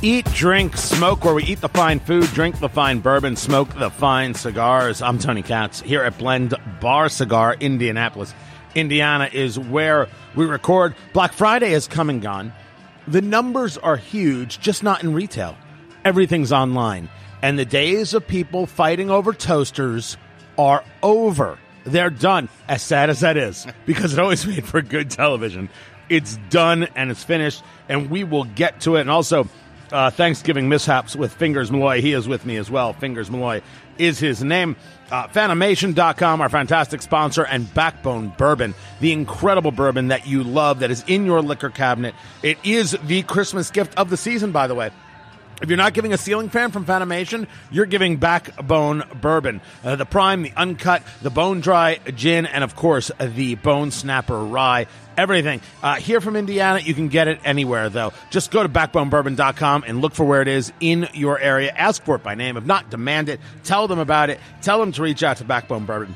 Eat, drink, smoke, where we eat the fine food, drink the fine bourbon, smoke the fine cigars. I'm Tony Katz here at Blend Bar Cigar, Indianapolis. Indiana is where we record. Black Friday has come and gone. The numbers are huge, just not in retail. Everything's online. And the days of people fighting over toasters are over. They're done. As sad as that is, because it always made for good television. It's done and it's finished, and we will get to it. And also, uh, Thanksgiving mishaps with Fingers Malloy. He is with me as well. Fingers Malloy is his name. Uh, Fanimation.com, our fantastic sponsor, and Backbone Bourbon, the incredible bourbon that you love that is in your liquor cabinet. It is the Christmas gift of the season, by the way. If you're not giving a ceiling fan from Fanimation, you're giving Backbone Bourbon. Uh, the Prime, the Uncut, the Bone Dry Gin, and of course, the Bone Snapper Rye. Everything. Uh, here from Indiana, you can get it anywhere, though. Just go to backbonebourbon.com and look for where it is in your area. Ask for it by name. If not, demand it. Tell them about it. Tell them to reach out to Backbone Bourbon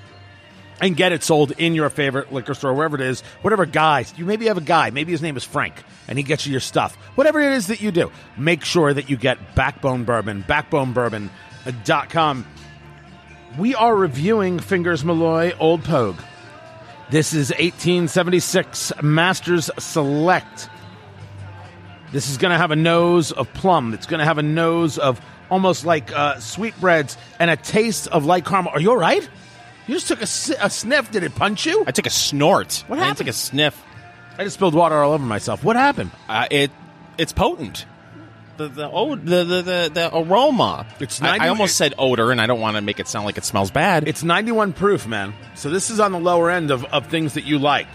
and get it sold in your favorite liquor store, wherever it is, whatever guy. You maybe have a guy, maybe his name is Frank, and he gets you your stuff. Whatever it is that you do, make sure that you get Backbone Bourbon, backbonebourbon.com. We are reviewing Fingers Malloy Old Pogue. This is 1876 Masters Select. This is going to have a nose of plum. It's going to have a nose of almost like uh, sweetbreads and a taste of light caramel. Are you all right? You just took a, si- a sniff. Did it punch you? I took a snort. What I happened? took a sniff. I just spilled water all over myself. What happened? Uh, it it's potent. The the oh the the the, the aroma. It's I, 90 I almost said odor, and I don't want to make it sound like it smells bad. It's 91 proof, man. So this is on the lower end of, of things that you like.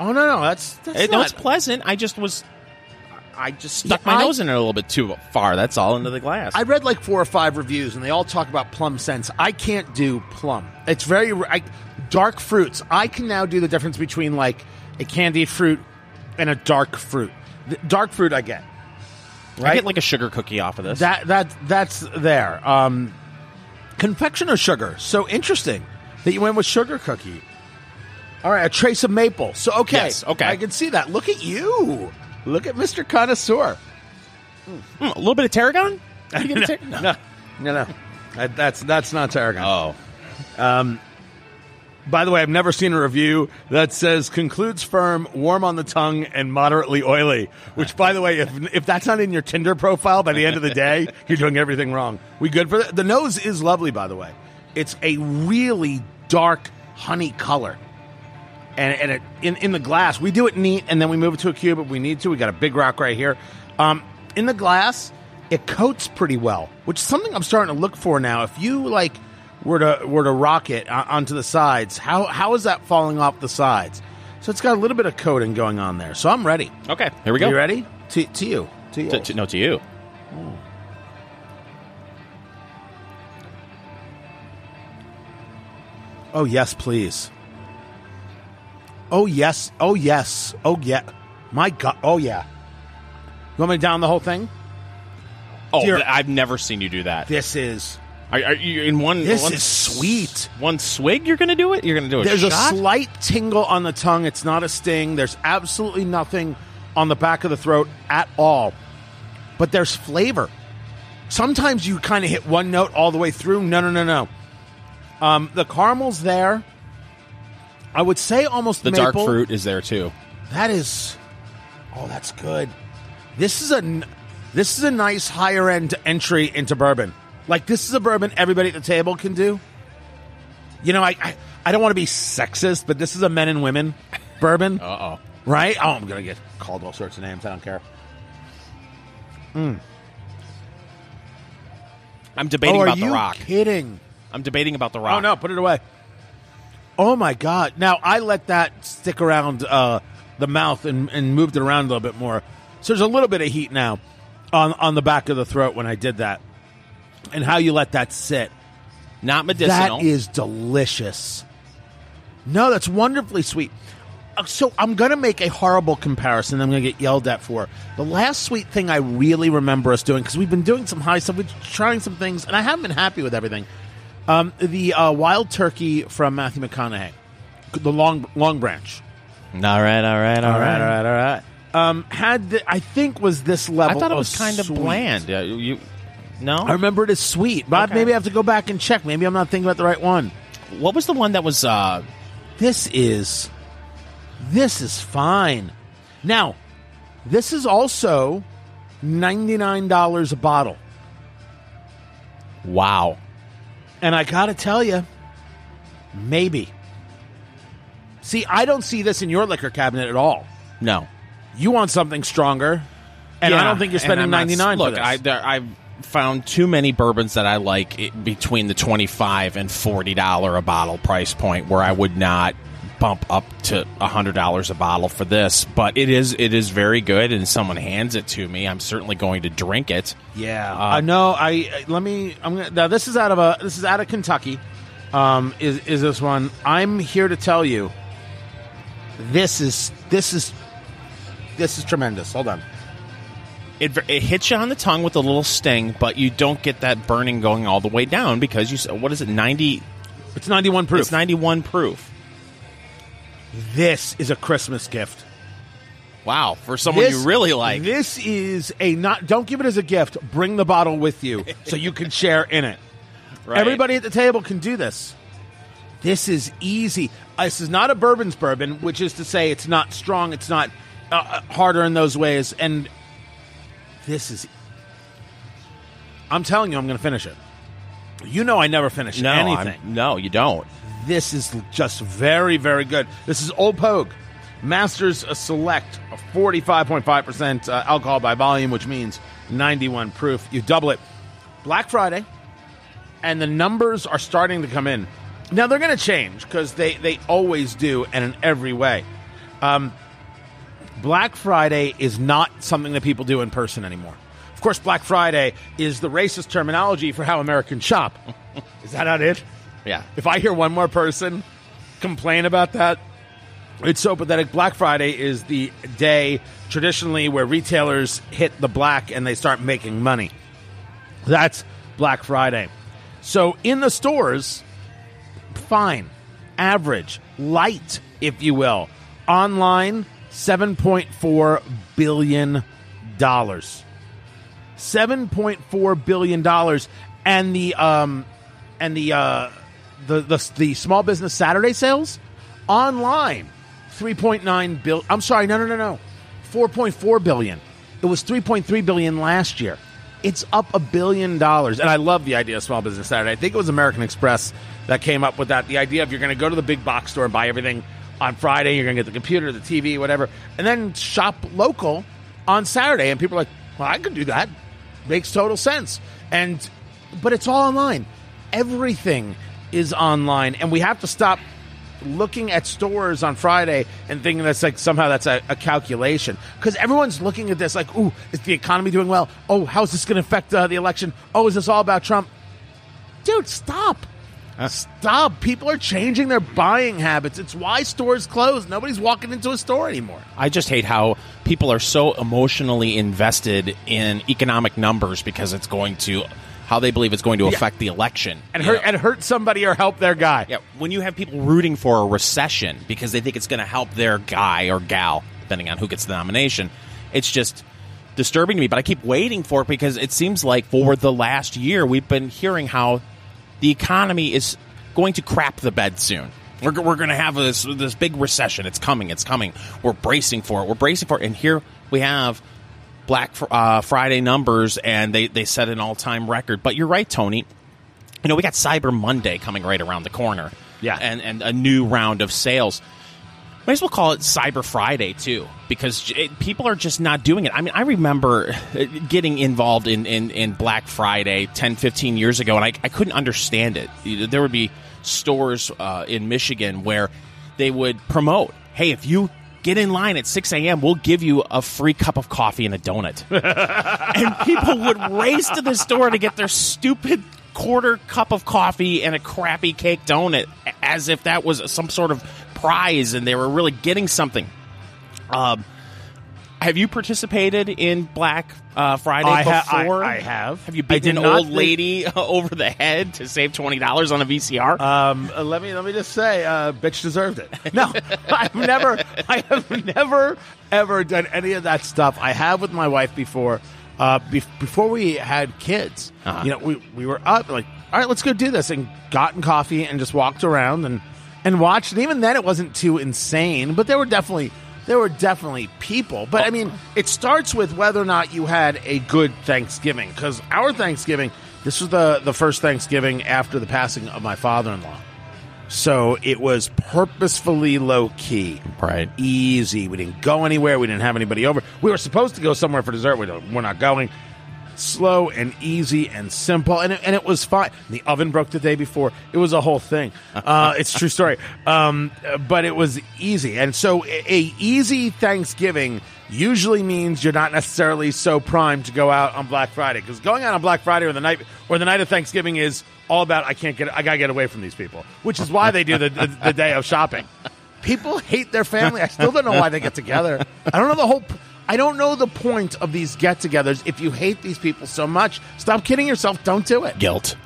Oh no, no, that's that's It- no, not. it's pleasant. I just was. I just stuck Yeah, my I- nose in it a little bit too far. That's all into the glass. I read like four or five reviews, and they all talk about plum scents. I can't do plum. It's very I, dark fruits. I can now do the difference between like a candied fruit and a dark fruit. The dark fruit, I get. Right? I get like a sugar cookie off of this. That that that's there. Um, confection or sugar? So interesting that you went with sugar cookie. All right, a trace of maple. So okay, Yes, okay. I can see that. Look at you. Look at Mister Connoisseur. Mm, a little bit of tarragon. Did you get a tar- No, no, no. That- That's that's not tarragon. Oh, By the way, I've never seen a review that says concludes firm, warm on the tongue, and moderately oily. Which, by the way, if if that's not in your Tinder profile by the end of the day, you're doing everything wrong. We good for that? The nose is lovely, by the way. It's a really dark honey color, and and it, in in the glass, we do it neat, and then we move it to a cube if we need to. We got a big rock right here. Um, in the glass, it coats pretty well, which is something I'm starting to look for now. If you like were to were to rock it o- onto the sides, how how is that falling off the sides? So it's got a little bit of coating going on there. So I'm ready. okay. Here we go. You ready? To, to you. To you. To, to- no, to you. Oh yes, please. Oh yes. Oh yes. Oh yeah. My God. Oh yeah. You want me to down the whole thing? Oh, Dear- I've never seen you do that. This is Are, are you in one? This one is sweet. One swig, you're going to do it. You're going to do it. There's shot. a slight tingle on the tongue. It's not a sting. There's absolutely nothing on the back of the throat at all. But there's flavor. Sometimes you kind of hit one note all the way through. No, no, no, no. Um, the caramel's there. I would say almost the maple. dark fruit is there too. That is, oh, that's good. This is a this is a nice higher end entry into bourbon. Like this is a bourbon everybody at the table can do. You know, I I, I don't want to be sexist, but this is a men and women bourbon, Uh oh. right? Oh, I'm gonna get called all sorts of names. I don't care. I'm debating oh, about the rock. kidding? I'm debating about the rock. Oh no, put it away. Oh my god! Now I let that stick around uh, the mouth and, and moved it around a little bit more. So there's a little bit of heat now on on the back of the throat when I did that, and how you let that sit. not medicinal. That is delicious. No, that's wonderfully sweet. Uh, So I'm going to make a horrible comparison. I'm going to get yelled at for the last sweet thing I really remember us doing because we've been doing some high stuff, we're trying some things, and I haven't been happy with everything. Um, the uh, wild turkey from Matthew McConaughey, the long long branch. all right, all right, all All right, all right, all right. Um, had the, I think was this level. I thought it was kind of bland. Yeah, you no. I remember it as sweet, but Okay. maybe I have to go back and check. Maybe I'm not thinking about the right one. what was the one that was? uh This is this is fine. Now, this is also ninety nine dollars a bottle, Wow. And I gotta tell you, maybe. See, I don't see this in your liquor cabinet at all. No. You want something stronger, and I don't think you're spending ninety nine. Look. I I've found too many bourbons that I like between the twenty five and forty dollar a bottle price point where I would not bump up to hundred dollars a bottle for this. But it is it is very good, and someone hands it to me, I'm certainly going to drink it. Yeah, Uh, I know. I I- let me. I'm gonna. Now this is out of a. This is out of Kentucky. Um, is is this one? I'm here to tell you. This is this is this is tremendous. Hold on. It, it hits you on the tongue with a little sting, but you don't get that burning going all the way down because you. What is it? Ninety. It's 91 proof. It's ninety one proof. This is a Christmas gift. Wow, for someone This- you really like. This is a not. Don't give it as a gift. Bring the bottle with you so you can share in it. Right. Everybody at the table can do this. This is easy. Uh, This is not a bourbon's bourbon, which is to say it's not strong, it's not uh, uh, harder in those ways. And this is. I'm telling you, I'm going to finish it. You know, I never finish no, I'm- anything. no, you don't. This is just very, very good. This is Old Pogue. Masters Select, a 45.5% uh, alcohol by volume, which means 91 proof. You double it. Black Friday, and the numbers are starting to come in. Now, they're going to change because they, they always do, and in every way. Um, Black Friday is not something that people do in person anymore. Of course, Black Friday is the racist terminology for how Americans shop. is that not it? Yeah. If I hear one more person complain about that, it's so pathetic. Black Friday is the day traditionally where retailers hit the black and they start making money. That's Black Friday. So in the stores, fine, average, light, if you will. Online, $7.4 billion. $7.4 billion. And the, um, and the, uh, the, the, the small business Saturday sales online, 3.9 bill. I'm sorry, no, no, no, no. 4.4 billion. It was 3.3 billion last year. It's up a billion dollars. And I love the idea of Small Business Saturday. I think it was American Express that came up with that. The idea of you're going to go to the big box store and buy everything on Friday, you're going to get the computer, the TV, whatever, and then shop local on Saturday. And people are like, well, I could do that. Makes total sense. And, but it's all online. Everything is online. And we have to stop looking at stores on Friday and thinking that's like somehow that's a, a calculation because everyone's looking at this like, ooh, is the economy doing well? Oh, how's this going to affect uh, the election? Oh, is this all about Trump? Dude, stop. Stop. People are changing their buying habits. It's why stores close. Nobody's walking into a store anymore. I just hate how people are so emotionally invested in economic numbers because it's going to how they believe it's going to affect the election And hurt, and hurt somebody or help their guy. yeah, when you have people rooting for a recession because they think it's going to help their guy or gal, depending on who gets the nomination, it's just disturbing to me. But I keep waiting for it because it seems like for the last year we've been hearing how the economy is going to crap the bed soon. We're, we're going to have this this big recession. It's coming. It's coming. We're bracing for it. We're bracing for it. And here we have Black uh, Friday numbers, and they they set an all time record. But you're right, Tony. You know we got Cyber Monday coming right around the corner. Yeah. and and a new round of sales. Might as well call it Cyber Friday too, because it, people are just not doing it. I mean, I remember uh, getting involved in, in, in Black Friday 10, 15 years ago, and I, I couldn't understand it. There would be stores uh, in Michigan where they would promote, "Hey, if you get in line at 6 a.m., we'll give you a free cup of coffee and a donut." and people would race to the store to get their stupid quarter cup of coffee and a crappy cake donut as if that was some sort of prize and they were really getting something. Um, have you participated in Black uh, Friday I ha- I- before? I have. Have you beaten did an old think- lady over the head to save twenty dollars on a VCR? Um, uh, let me let me just say, uh, bitch deserved it. No, I've never, I have never ever done any of that stuff. I have with my wife before, uh, be- before we had kids. Uh-huh. You know, we we were up like, all right, let's go do this, and gotten coffee and just walked around and and watched. And even then, it wasn't too insane, but there were definitely. There were definitely people, but I mean, it starts with whether or not you had a good Thanksgiving. Because our Thanksgiving, this was the the first Thanksgiving after the passing of my father in law. So it was purposefully low key. Right. Easy. We didn't go anywhere. We didn't have anybody over. We were supposed to go somewhere for dessert. We don't, we're not going. Slow and easy and simple. And it, and it was fine. The oven broke the day before. It was a whole thing. Uh, it's a true story. Um, but it was easy. And so a, a easy Thanksgiving usually means you're not necessarily so primed to go out on Black Friday. Because going out on Black Friday or the night or the night of Thanksgiving is all about I can't get I gotta get away from these people, which is why they do the, the, the day of shopping. People hate their family. I still don't know why they get together. I don't know the whole. I don't know the point of these get-togethers. If you hate these people so much, stop kidding yourself. Don't do it. guilt.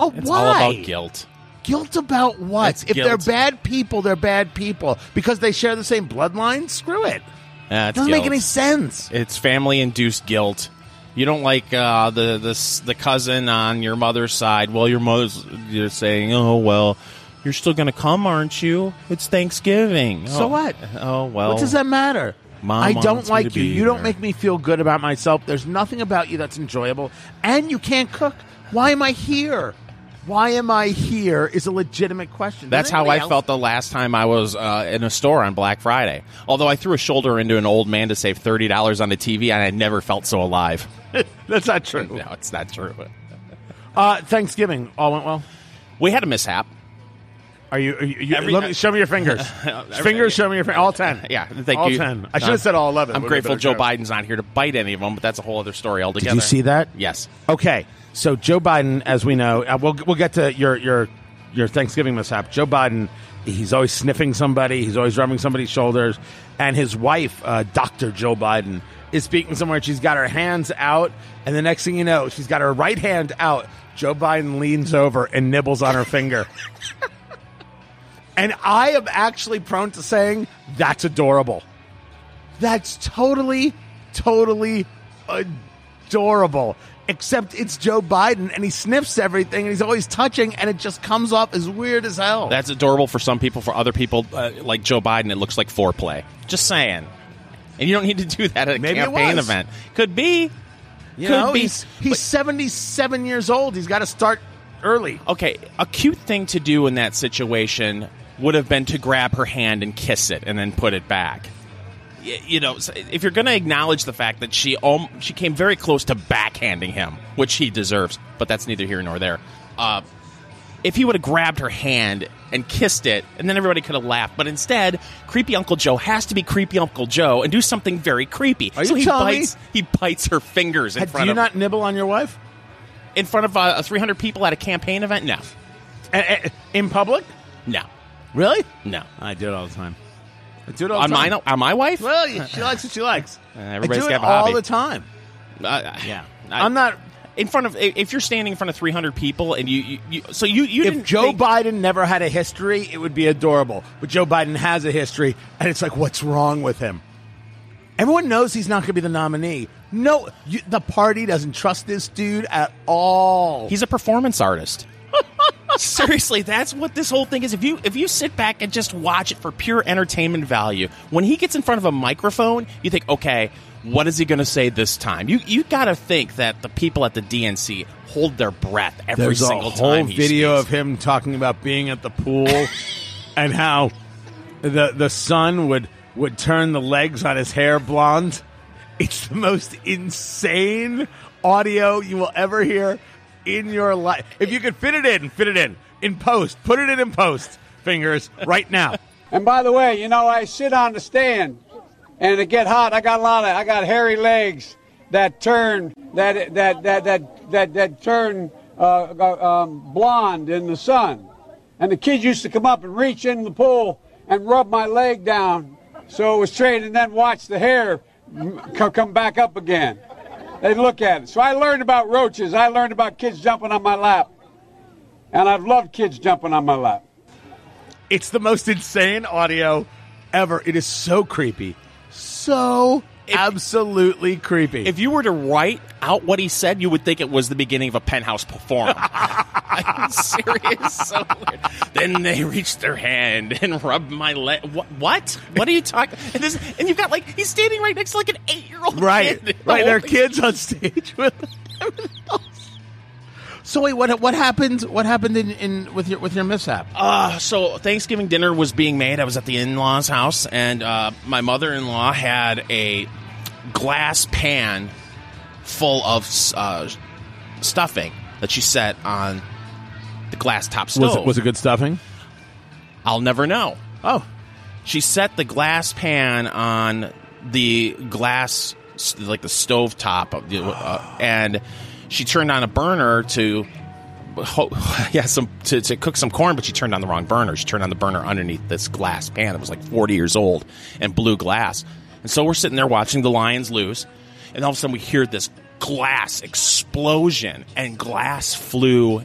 Oh, It's why? all about guilt. Guilt about what? It's if they're bad people, they're bad people because they share the same bloodline. Screw it. Doesn't make any sense. It's family induced guilt. You don't like uh, the the the cousin on your mother's side. Well, your mother's you're saying, "Oh well, you're still going to come, aren't you? It's Thanksgiving." So Oh, what? Oh well. What does that matter? Mom I don't like you. You don't make me feel good about myself. There's nothing about you that's enjoyable, and you can't cook. Why am I here? Why am I here? Is a legitimate question. That's how I else- felt the last time I was uh, in a store on Black Friday. Although I threw a shoulder into an old man to save thirty dollars on the TV, and I never felt so alive. That's not true. No, it's not true. Uh, Thanksgiving all went well. We had a mishap. Are you? Are you, Every- let me, show me your fingers. fingers. Show me your fingers. All ten. Yeah, thank all you. ten. I should Uh, have said all eleven. I'm Would've been grateful a Joe show. Biden's not here to bite any of them, but that's a whole other story altogether. Did you see that? Yes. Okay, so Joe Biden, as we know, uh, we'll we'll get to your your your Thanksgiving mishap. Joe Biden, he's always sniffing somebody, he's always rubbing somebody's shoulders, and his wife, uh, Doctor Joe Biden, is speaking somewhere. She's got her hands out, and the next thing you know, she's got her right hand out. Joe Biden leans over and nibbles on her finger. And I am actually prone to saying that's adorable. That's totally, totally adorable. Except it's Joe Biden and he sniffs everything and he's always touching and it just comes off as weird as hell. That's adorable for some people. For other people, uh, like Joe Biden, it looks like foreplay. Just saying. And you don't need to do that at a Maybe campaign event. Could be. you could know, be. he's, he's 77 years old. He's got to start early. Okay, a cute thing to do in that situation would have been to grab her hand and kiss it and then put it back. You know, if you're going to acknowledge the fact that she um, she came very close to backhanding him, which he deserves, but that's neither here nor there. Uh, if he would have grabbed her hand and kissed it, and then everybody could have laughed, but instead, creepy Uncle Joe has to be creepy Uncle Joe and do something very creepy. Are you so he telling me- bites he bites her fingers in Do front you of not nibble on your wife? in front of uh, 300 people at a campaign event. No, A- a- In public? no, Really? no. I do it all the time. I do it all on the time. my on my wife. Well, yeah, she likes what she likes. Uh, everybody's I do got it a all hobby. the time. Uh, Yeah. I, I'm not. in front of if you're standing in front of 300 people and you, you, you so you you If didn't Joe think- Biden never had a history, it would be adorable. But Joe Biden has a history, and it's like, what's wrong with him? Everyone knows he's not going to be the nominee. No, you, the party doesn't trust this dude at all. he's a performance artist. Seriously, that's what this whole thing is. If you if you sit back and just watch it for pure entertainment value, when he gets in front of a microphone, you think, okay, what is he going to say this time? You you got to think that the people at the DNC hold their breath every There's a single whole time. video speaks. of him talking about being at the pool and how the the sun would would turn the legs on his hair blonde. It's the most insane audio you will ever hear in your life. If you could fit it in, fit it in in post. Put it in in post. Fingers right now. And by the way, you know, I sit on the stand and it get hot. I got a lot of, I got hairy legs that turn, that, that, that, that, that, that turn uh, uh, um, blonde in the sun. And the kids used to come up and reach in the pool and rub my leg down So it was traded and then watch the hair co- come back up again. They'd look at it. So I learned about roaches. I learned about kids jumping on my lap. And I've loved kids jumping on my lap. It's the most insane audio ever. It is so creepy. So absolutely creepy. If you were to write out what he said, you would think it was the beginning of a penthouse forum. I'm serious. So weird. Then they reached their hand and rubbed my leg. What? What? What are you talking? And, this, and you've got like he's standing right next to like an eight year old. right, Kid. right. There are kids on stage with. so wait, what what happened? What happened in, in with your with your mishap? Uh, so Thanksgiving dinner was being made. I was at the in-laws' house, and uh, my mother-in-law had a glass pan full of uh, stuffing that she set on the glass top stove. was it was it good stuffing? I'll never know. Oh, She set the glass pan on the glass, like the stove top, of the, uh, and she turned on a burner to, yeah, some to, to cook some corn, but she turned on the wrong burner. She turned on the burner underneath this glass pan that was like 40 years old and blue glass. And so we're sitting there watching the Lions lose, and all of a sudden we hear this glass explosion, and glass flew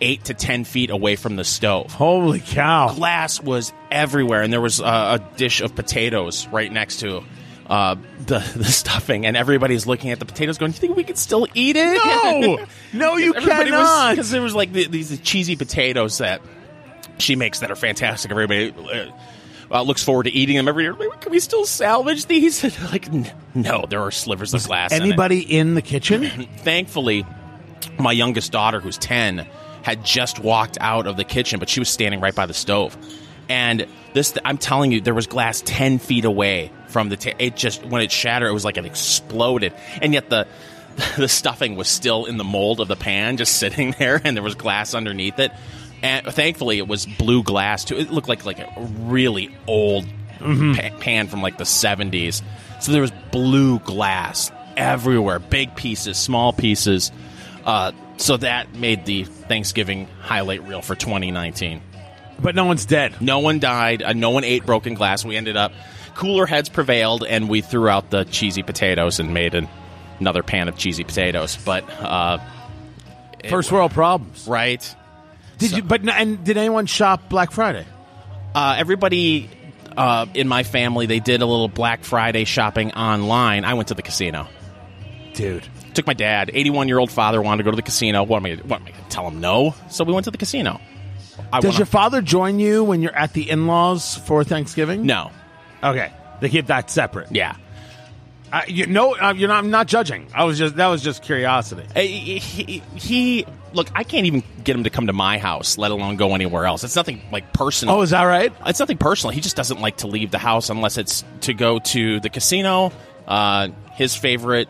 eight to ten feet away from the stove holy cow! glass was everywhere, and there was uh, a dish of potatoes right next to uh, the the stuffing, and everybody's looking at the potatoes, going, "You think we can still eat it?" No, no, you cannot. because there was like the, these cheesy potatoes that she makes that are fantastic. Everybody. Uh, uh, looks forward to eating them every year. Can we still salvage these? like, n- no, there are slivers of glass. in Anybody in the kitchen? thankfully, my youngest daughter, who's 10, had just walked out of the kitchen, but she was standing right by the stove. And this, I'm telling you, there was glass 10 feet away from the, ta- it just, when it shattered, it was like it exploded. And yet the, the stuffing was still in the mold of the pan, just sitting there, and there was glass underneath it. And thankfully, it was blue glass too. It looked like like a really old pa- pan from like the 70s. So there was blue glass everywhere, big pieces, small pieces. Uh, so that made the Thanksgiving highlight reel for 2019. But no one's dead. No one died. Uh, no one ate broken glass. We ended up cooler heads prevailed, and we threw out the cheesy potatoes and made an, another pan of cheesy potatoes. But uh, it- First world problems. right. Did you? But n- and did anyone shop Black Friday? uh, everybody uh, in my family they did a little Black Friday shopping online. I went to the casino. Dude, Took my dad, 81 year old father, wanted to go to the casino. What am I? What am I going to tell him? No. So we went to the casino. I does went your father join you when you're at the in-laws for Thanksgiving? no? Okay, they keep that separate. Yeah. You no, uh, you're not. I'm not judging. I was just that was just curiosity. Uh, He, he, he- look. I can't even get him to come to my house, let alone go anywhere else. It's nothing like personal. Oh, is that right? It's nothing personal. He just doesn't like to leave the house unless it's to go to the casino, uh, his favorite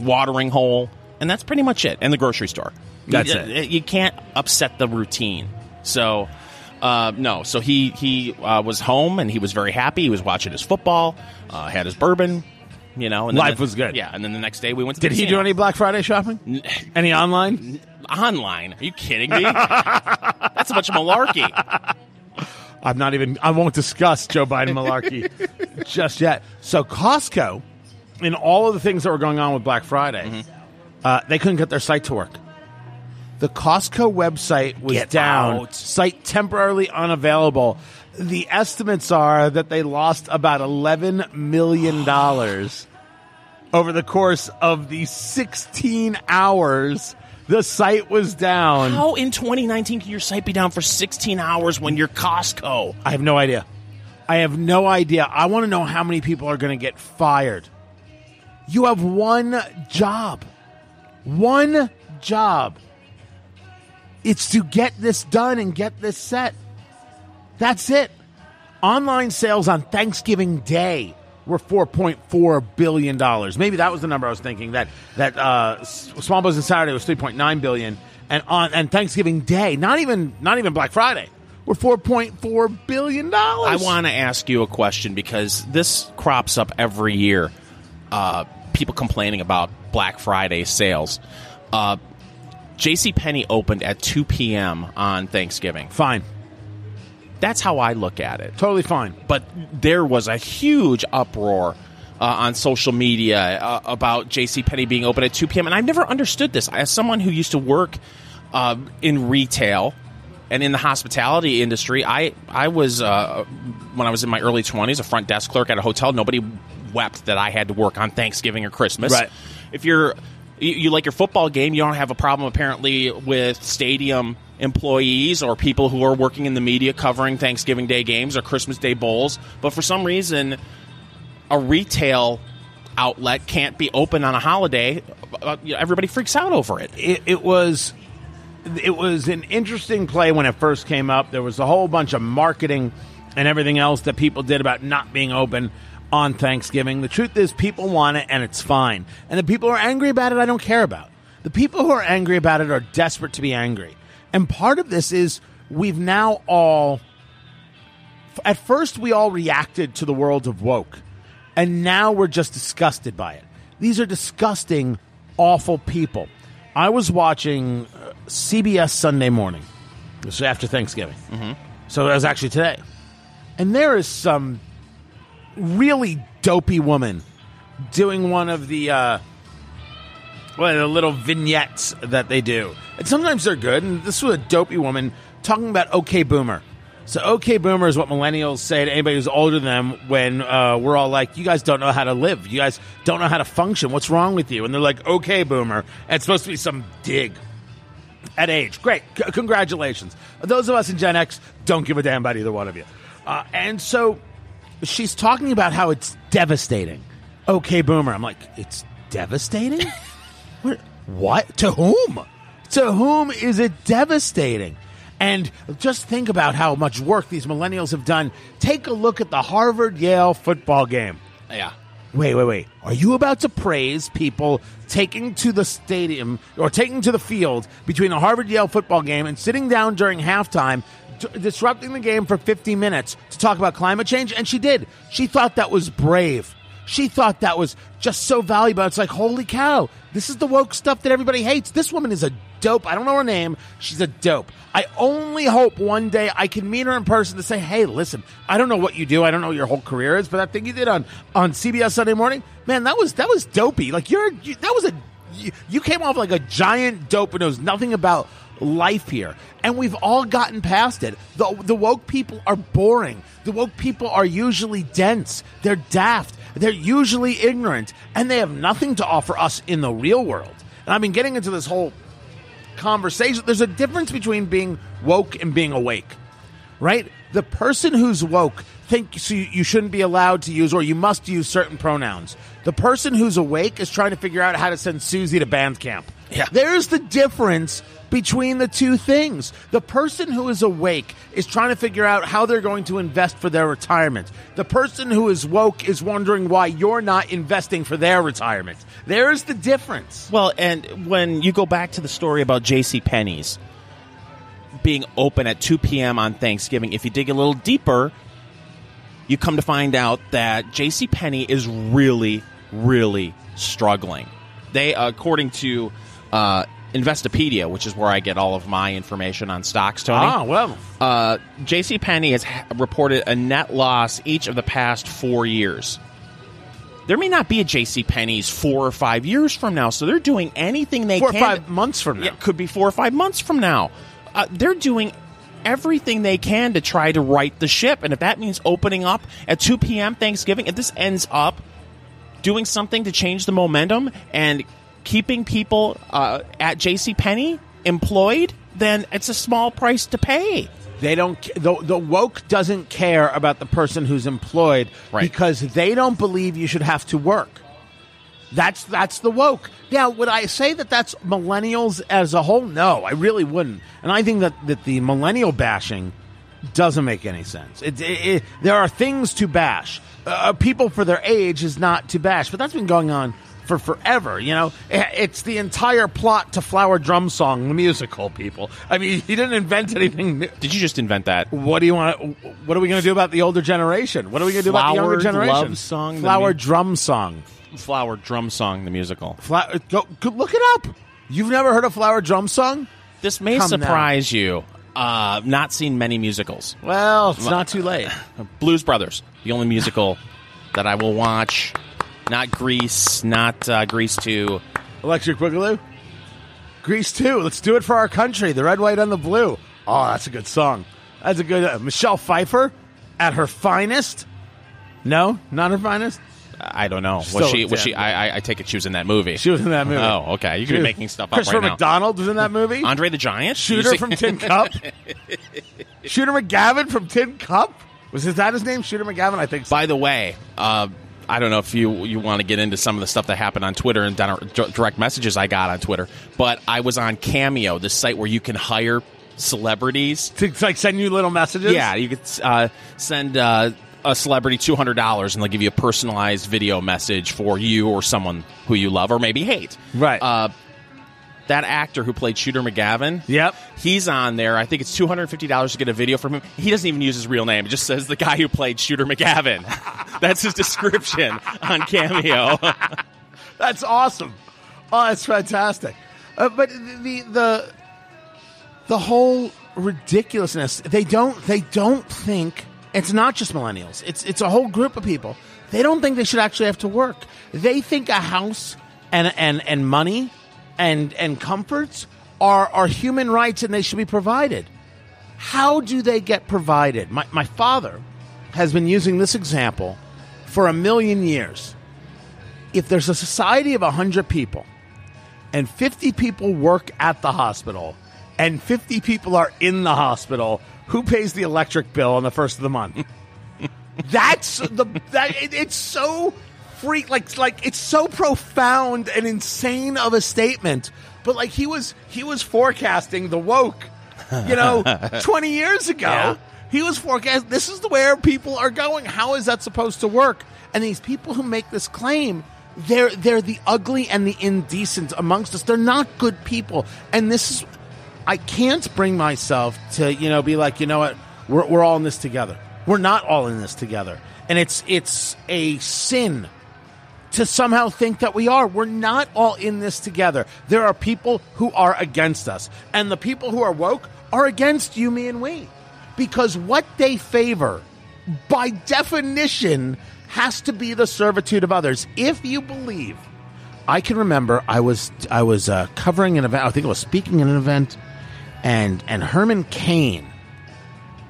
watering hole, and that's pretty much it. And the grocery store. That's you, it. You can't upset the routine. So, uh, no. So he he uh, was home and he was very happy. He was watching his football, uh, had his bourbon. You know, and Life the- was good. Yeah, and then the next day we went to. Did he do any Black Friday shopping? Any online? online? Are you kidding me? That's a bunch of malarkey. I'm not even. I won't discuss Joe Biden malarkey just yet. So Costco, in all of the things that were going on with Black Friday, Mm-hmm. uh, they couldn't get their site to work. The Costco website was Get down. out. Site temporarily unavailable. The estimates are that they lost about eleven million dollars over the course of the 16 hours. The site was down. How in 2019 can your site be down for 16 hours when you're Costco? I have no idea. I have no idea. I want to know how many people are going to get fired. You have one job. One job. It's to get this done and get this set. That's it. Online sales on Thanksgiving Day were $4.4 billion. Maybe that was the number I was thinking that that uh, Small Business Saturday was 3.9 billion and on and Thanksgiving Day, not even not even Black Friday, were $4.4 billion. I want to ask you a question because this crops up every year. Uh, people complaining about Black Friday sales. Uh, J.C. Penney opened at 2 p.m. on Thanksgiving. Fine. That's how I look at it. Totally fine. But there was a huge uproar uh, on social media uh, about J.C. Penney being open at 2 p.m. And I've never understood this. As someone who used to work uh, in retail and in the hospitality industry, I I was uh, when I was in my early 20s a front desk clerk at a hotel. Nobody wept that I had to work on Thanksgiving or Christmas. Right. If you're you, you like your football game, you don't have a problem apparently with stadium employees or people who are working in the media covering Thanksgiving Day games or Christmas Day bowls. But for some reason, a retail outlet can't be open on a holiday. Uh, know, everybody freaks out over it. it, it was it was an interesting play when it first came up. There was a whole bunch of marketing and everything else that people did about not being open on Thanksgiving. The truth is, people want it and it's fine. And the people who are angry about it, I don't care about. The people who are angry about it are desperate to be angry. And part of this is we've now all, at first, we all reacted to the world of woke. And now we're just disgusted by it. These are disgusting, awful people. I was watching uh, CBS Sunday morning. This after Thanksgiving. Mm-hmm. So it was actually today. And there is some really dopey woman doing one of the uh, well, the little vignettes that they do. And sometimes they're good. And this was a dopey woman talking about OK Boomer. So OK Boomer is what millennials say to anybody who's older than them when uh, we're all like, "You guys don't know how to live. You guys don't know how to function. What's wrong with you?" And they're like, "OK Boomer." And it's supposed to be some dig at age. Great, C- congratulations. Those of us in Gen X don't give a damn about either one of you. Uh, and so she's talking about how it's devastating. Okay, boomer. I'm like, it's devastating? what? What? To whom? To whom is it devastating? And just think about how much work these millennials have done. Take a look at the Harvard Yale football game. Yeah. Wait, wait, wait. Are you about to praise people taking to the stadium or taking to the field between a Harvard Yale football game and sitting down during halftime, disrupting the game for 50 minutes to talk about climate change? And she did. She thought that was brave. She thought that was just so valuable. It's like, holy cow, this is the woke stuff that everybody hates. This woman is a dope. I don't know her name. She's a dope. I only hope one day I can meet her in person to say, hey, listen, I don't know what you do. I don't know what your whole career is, but that thing you did on, on CBS Sunday morning, man, that was, that was dopey. Like you're, you, that was a, you, you came off like a giant dope and knows nothing about life here. And we've all gotten past it. The, the woke people are boring. The woke people are usually dense. They're daft. They're usually ignorant. And they have nothing to offer us in the real world. And I've been getting into this whole conversation. There's a difference between being woke and being awake, right? The person who's woke thinks you, shouldn't be allowed to use or you must use certain pronouns. The person who's awake is trying to figure out how to send Susie to band camp. Yeah. There's the difference between the two things. The person who is awake is trying to figure out how they're going to invest for their retirement. The person who is woke is wondering why you're not investing for their retirement. There's the difference. Well, and when you go back to the story about J.C. Penney's being open at 2 p.m. on Thanksgiving, if you dig a little deeper, you come to find out that J.C. Penney is really, really struggling. They, according to uh, Investopedia, which is where I get all of my information on stocks, Tony. Ah, well. Uh, J.C. Penney has ha- reported a net loss each of the past four years. There may not be a J.C. Penney's four or five years from now, so they're doing anything they Four or five months from now. It could be four or five months from now. Uh, they're doing everything they can to try to right the ship, and if that means opening up at 2 p.m. Thanksgiving, if this ends up doing something to change the momentum and keeping people uh, at J.C. Penney employed, then it's a small price to pay. They don't. The, the woke doesn't care about the person who's employed Right. because they don't believe you should have to work. That's that's the woke. Now, would I say that that's millennials as a whole? No, I really wouldn't. And I think that that the millennial bashing doesn't make any sense. It, it, it, there are things to bash. Uh, people for their age is not to bash, but that's been going on for forever. You know, it's the entire plot to Flower Drum Song, the musical. People, I mean, he didn't invent anything. New. Did you just invent that? What do you want? What are we going to do about the older generation? What are we going to do about the younger generation? Love Song, Flower mu- Drum Song. Flower Drum Song, the musical. Fla- go, go look it up. You've never heard of Flower Drum Song? This may Come surprise you. Uh, not seen many musicals. Well, it's not too late. Blues Brothers, the only musical that I will watch. Not Grease, not uh, Grease 2. Electric Boogaloo? Grease 2. Let's do it for our country. The red, white, and the blue. Oh, that's a good song. That's a good. Uh, Michelle Pfeiffer at her finest? No, not her finest. I don't know. Was she? Was she? I, I, take it she was in that movie. She was in that movie. Oh, okay. You could be making stuff up Christopher right now. McDonald was in that movie. Andre the Giant, Shooter from Tin Cup. Shooter McGavin from Tin Cup. Was his that his name? Shooter McGavin, I think. So. By the way, uh, I don't know if you you want to get into some of the stuff that happened on Twitter and direct messages I got on Twitter, but I was on Cameo, the site where you can hire celebrities. to like send you little messages. Yeah, you could uh, send uh, a celebrity two hundred dollars, and they'll give you a personalized video message for you or someone who you love or maybe hate. Right. Uh, that actor who played Shooter McGavin. Yep. He's on there. I think it's two hundred fifty dollars to get a video from him. He doesn't even use his real name. It just says the guy who played Shooter McGavin. That's his description on Cameo. That's awesome. Oh, that's fantastic. Uh, but the the the whole ridiculousness. They don't they don't think it's not just millennials. It's it's a whole group of people. They don't think they should actually have to work. They think a house and and and money and and comforts are are human rights and they should be provided. How do they get provided? My my father has been using this example for a million years if there's a society of 100 people and 50 people work at the hospital and 50 people are in the hospital, who pays the electric bill on the first of the month? That's the that it, it's so freak like like it's so profound and insane of a statement. But like he was he was forecasting the woke, you know, 20 years ago. Yeah. He was forecast. This is the where people are going. How is that supposed to work? And these people who make this claim, they're they're the ugly and the indecent amongst us. They're not good people. And this is, I can't bring myself to you know be like you know what we're we're all in this together. We're not all in this together. And it's it's a sin to somehow think that we are. We're not all in this together. There are people who are against us. And the people who are woke are against you, me, and we. Because what they favor, by definition, has to be the servitude of others. If you believe, I can remember I was I was uh, covering an event. I think I was speaking at an event, and and Herman Cain,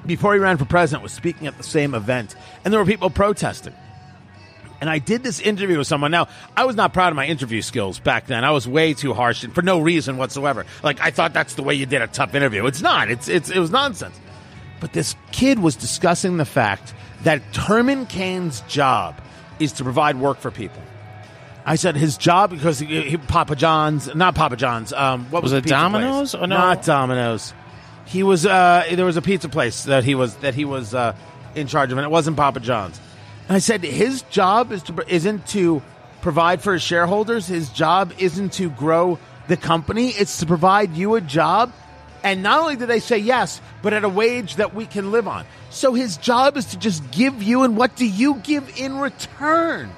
before he ran for president, was speaking at the same event, and there were people protesting. And I did this interview with someone. Now, I was not proud of my interview skills back then. I was way too harsh and for no reason whatsoever. Like I thought that's the way you did a tough interview. It's not. It's it's it was nonsense. But this kid was discussing the fact that Herman Cain's job is to provide work for people. I said his job because he, he, Papa John's, not Papa John's. Um, what was, Was it Domino's place? or no? Not Domino's. He was. Uh, there was a pizza place that he was that he was uh, in charge of, and it wasn't Papa John's. I said his job is to isn't to provide for his shareholders. His job isn't to grow the company. It's to provide you a job. And not only did they say yes, but at a wage that we can live on. So his job is to just give you, and what do you give in return?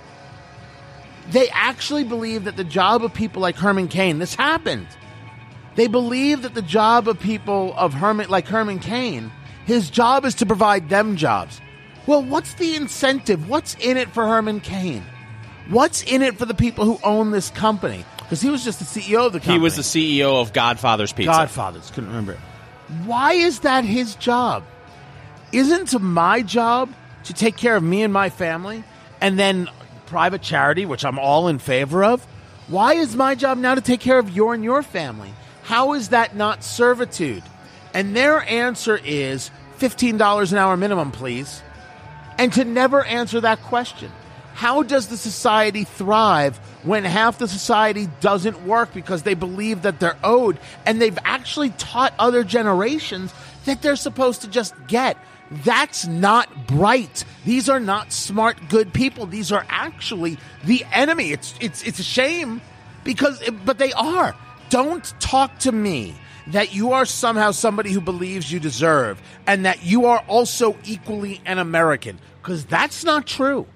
They actually believe that the job of people like Herman Cain, this happened. They believe that the job of people of Herman like Herman Cain, his job is to provide them jobs. Well, what's the incentive? What's in it for Herman Cain? What's in it for the people who own this company? Because he was just the CEO of the company. he was the CEO of Godfather's Pizza. Godfathers. Couldn't remember it. Why is that his job? Isn't it my job to take care of me and my family and then private charity, which I'm all in favor of? Why is my job now to take care of your and your family? How is that not servitude? And their answer is $15 an hour minimum, please. And to never answer that question. How does the society thrive when half the society doesn't work because they believe that they're owed and they've actually taught other generations that they're supposed to just get? That's not bright. These are not smart, good people. These are actually the enemy. It's it's it's a shame because but they are. Don't talk to me that you are somehow somebody who believes you deserve and that you are also equally an American because that's not true.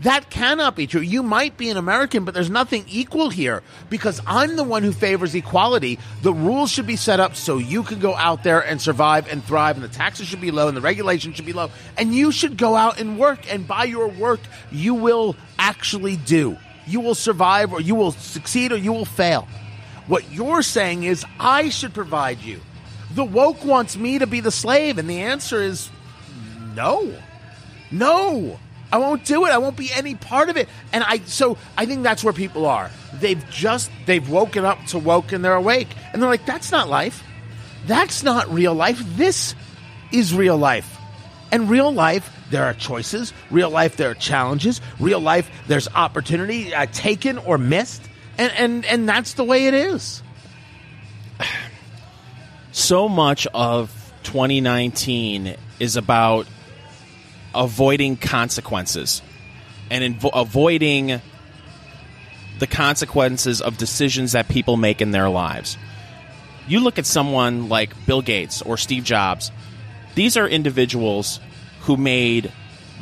That cannot be true. You might be an American, but there's nothing equal here because I'm the one who favors equality. The rules should be set up so you can go out there and survive and thrive, and the taxes should be low and the regulations should be low. And you should go out and work, and by your work, you will actually do. You will survive, or you will succeed, or you will fail. What you're saying is, I should provide you. The woke wants me to be the slave, and the answer is no. No. I won't do it. I won't be any part of it. And I so I think that's where people are. They've just they've woken up to woke and they're awake. And they're like, that's not life. That's not real life. This is real life. And real life, there are choices. Real life, there are challenges. Real life, there's opportunity uh, taken or missed. And, and and that's the way it is. So much of 2019 is about avoiding consequences and invo- avoiding the consequences of decisions that people make in their lives. You look at someone like Bill Gates or Steve Jobs, these are individuals who made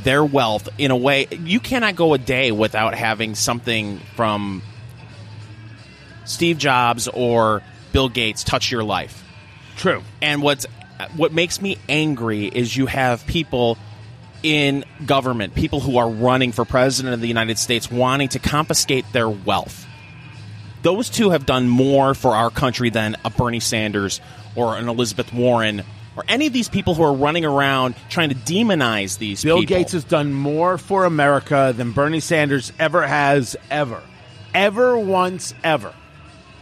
their wealth in a way you cannot go a day without having something from Steve Jobs or Bill Gates touch your life. True. And what's what makes me angry is you have people in government, people who are running for president of the United States, wanting to confiscate their wealth. Those two have done more for our country than a Bernie Sanders or an Elizabeth Warren or any of these people who are running around trying to demonize these Bill people. Gates has done more for America than Bernie Sanders ever has ever. Ever once ever.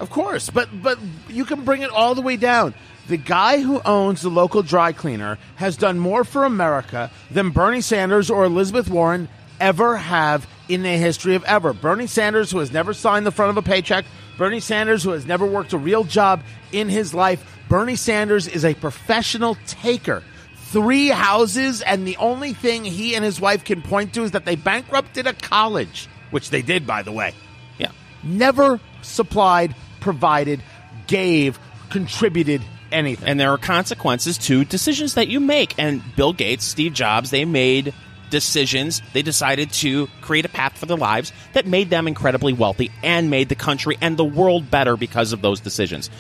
Of course, but but you can bring it all the way down. The guy who owns the local dry cleaner has done more for America than Bernie Sanders or Elizabeth Warren ever have in the history of ever. Bernie Sanders, who has never signed the front of a paycheck, Bernie Sanders, who has never worked a real job in his life, Bernie Sanders is a professional taker. Three houses, and the only thing he and his wife can point to is that they bankrupted a college, which they did, by the way. Yeah. Never supplied, provided, gave, contributed anything. And there are consequences to decisions that you make. And Bill Gates, Steve Jobs, they made decisions. They decided to create a path for their lives that made them incredibly wealthy and made the country and the world better because of those decisions.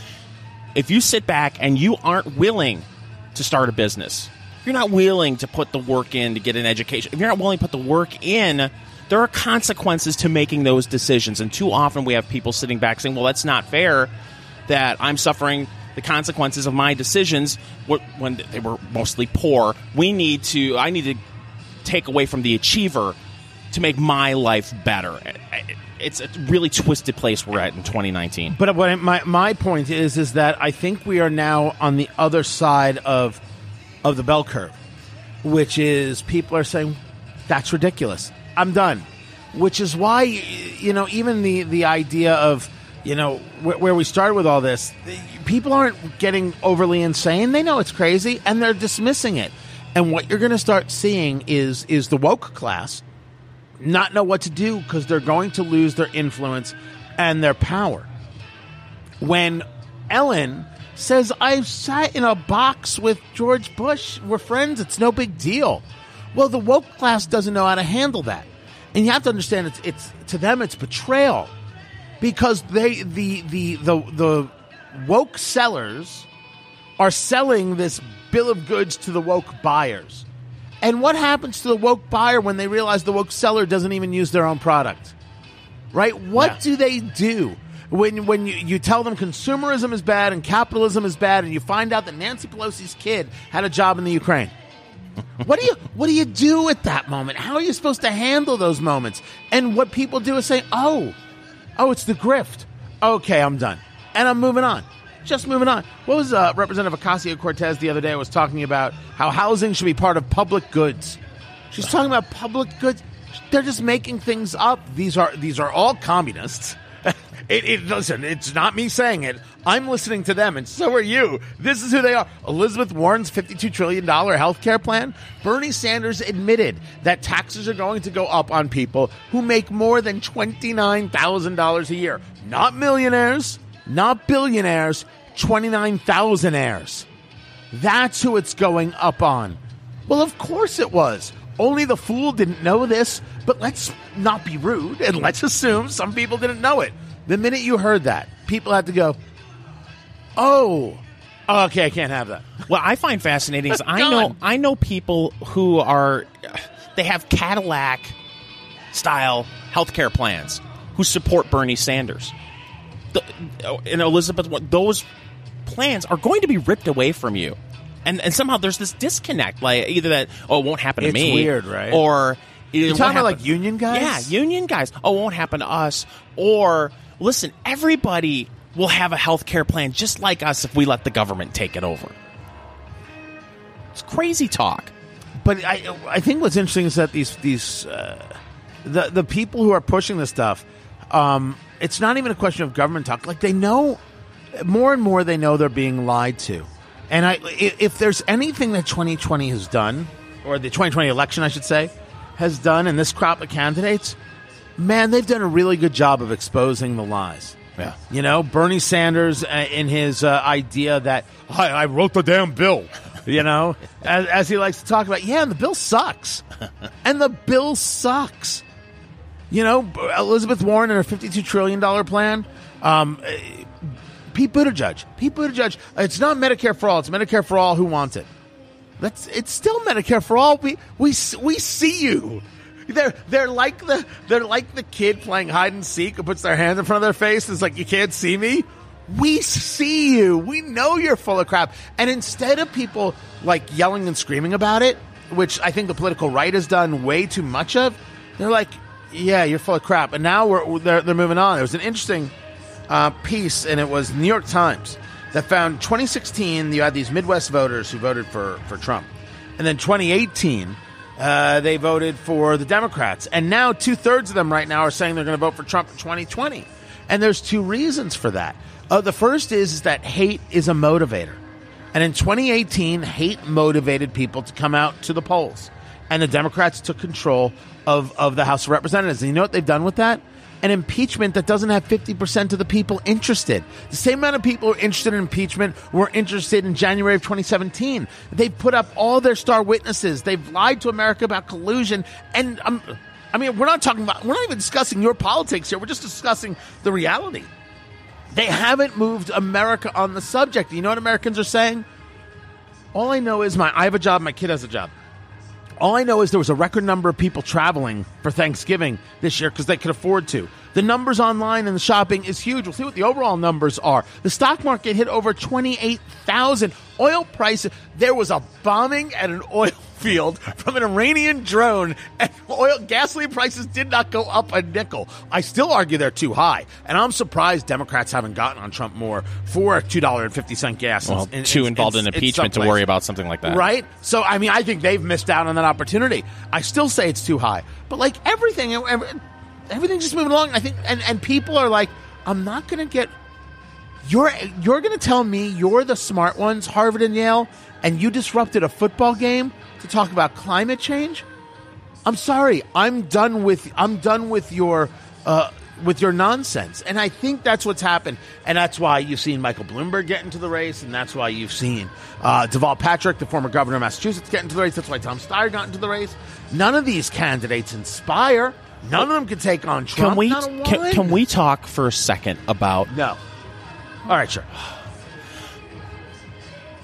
If you sit back and you aren't willing to start a business, you're not willing to put the work in to get an education, if you're not willing to put the work in, there are consequences to making those decisions. And too often we have people sitting back saying, well, that's not fair that I'm suffering the consequences of my decisions when they were mostly poor. We need to, I need to take away from the achiever to make my life better. It's a really twisted place we're at in 2019. But what my my point is is that I think we are now on the other side of of the bell curve, which is people are saying that's ridiculous. I'm done. Which is why you know even the the idea of you know wh- where we started with all this, people aren't getting overly insane. They know it's crazy and they're dismissing it. And what you're going to start seeing is is the woke class not know what to do because they're going to lose their influence and their power. When Ellen says, I've sat in a box with George Bush, we're friends, it's no big deal. Well, the woke class doesn't know how to handle that. And you have to understand it's it's to them it's betrayal. Because they the the the the woke sellers are selling this bill of goods to the woke buyers. And what happens to the woke buyer when they realize the woke seller doesn't even use their own product? Right? What Yeah. do they do? When, when you, you tell them consumerism is bad and capitalism is bad, and you find out that Nancy Pelosi's kid had a job in the Ukraine, what do you what do you do at that moment? How are you supposed to handle those moments? And what people do is say, "Oh, oh, it's the grift. Okay, I'm done, and I'm moving on." Just moving on. What was uh, Representative Ocasio Cortez the other day was talking about how housing should be part of public goods. She's talking about public goods. They're just making things up. These are these are all communists. It, it listen. It's not me saying it. I'm listening to them, and so are you. This is who they are. Elizabeth Warren's 52 trillion dollar health care plan. Bernie Sanders admitted that taxes are going to go up on people who make more than twenty nine thousand dollars a year. Not millionaires, not billionaires. Twenty nine thousandaires. That's who it's going up on. Well, of course it was. Only the fool didn't know this, but let's not be rude and let's assume some people didn't know it. The minute you heard that, people had to go, "Oh, okay, I can't have that." What I find fascinating is I know I know people who are they have Cadillac style healthcare plans who support Bernie Sanders. The, and Elizabeth, those plans are going to be ripped away from you, and and somehow there's this disconnect. Like either that oh it won't happen to It's me, weird, right? Or You talking about like union guys? Yeah, union guys. Oh, it won't happen to us. Or listen, everybody will have a health care plan just like us if we let the government take it over. It's crazy talk. But I, I think what's interesting is that these these uh, the the people who are pushing this stuff, um, it's not even a question of government talk. Like they know more and more, they know they're being lied to. And I, if there's anything that 2020 has done, or the 2020 election, I should say, has done, in this crop of candidates, man, they've done a really good job of exposing the lies. Yeah. You know, Bernie Sanders uh, in his uh, idea that I, I wrote the damn bill. You know, as, as he likes to talk about, yeah, and the bill sucks, and the bill sucks. You know, Elizabeth Warren and her fifty-two trillion dollar plan. Um, Pete Buttigieg. Pete Buttigieg. It's not Medicare for all. It's Medicare for all who wants it. That's it's still Medicare for all. We we we see you. They're they're like the they're like the kid playing hide and seek who puts their hand in front of their face. and is like you can't see me. We see you. We know you're full of crap. And instead of people like yelling and screaming about it, which I think the political right has done way too much of, they're like, yeah, you're full of crap. And now we're they're, they're moving on. It was an interesting uh, piece, and it was New York Times that found 2016 you had these Midwest voters who voted for for Trump, and then 2018 uh, they voted for the Democrats, and now two thirds of them right now are saying they're going to vote for Trump in 2020, and there's two reasons for that. Uh, the first is, is that hate is a motivator. And in 2018, hate motivated people to come out to the polls. And the Democrats took control of, of the House of Representatives. And you know what they've done with that? An impeachment that doesn't have 50% of the people interested. The same amount of people who are interested in impeachment were interested in January of 2017. They've put up all their star witnesses. They've lied to America about collusion. And um, I mean, we're not talking about, we're not even discussing your politics here. We're just discussing the reality. They haven't moved America on the subject. You know what Americans are saying? All I know is my I have a job, my kid has a job. All I know is there was a record number of people traveling for Thanksgiving this year because they could afford to. The numbers online and the shopping is huge. We'll see what the overall numbers are. The stock market hit over 28,000. Oil prices, there was a bombing at an oil field from an Iranian drone, and oil gasoline prices did not go up a nickel. I still argue they're too high, and I'm surprised Democrats haven't gotten on Trump more for two dollar and fifty cent gas. Well, too in- involved in, in impeachment to worry about something like that. Right? So, I mean, I think they've missed out on that opportunity. I still say it's too high. But, like, everything, every- everything's just moving along. I think, and, and people are like, I'm not going to get. You're, you're going to tell me you're the smart ones, Harvard and Yale, and you disrupted a football game to talk about climate change? I'm sorry. I'm done with I'm done with your uh, with your nonsense. And I think that's what's happened. And that's why you've seen Michael Bloomberg get into the race, and that's why you've seen uh, Deval Patrick, the former governor of Massachusetts, get into the race. That's why Tom Steyer got into the race. None of these candidates inspire. None of them can take on Trump. Can we can, can we talk for a second about No. All right, sure.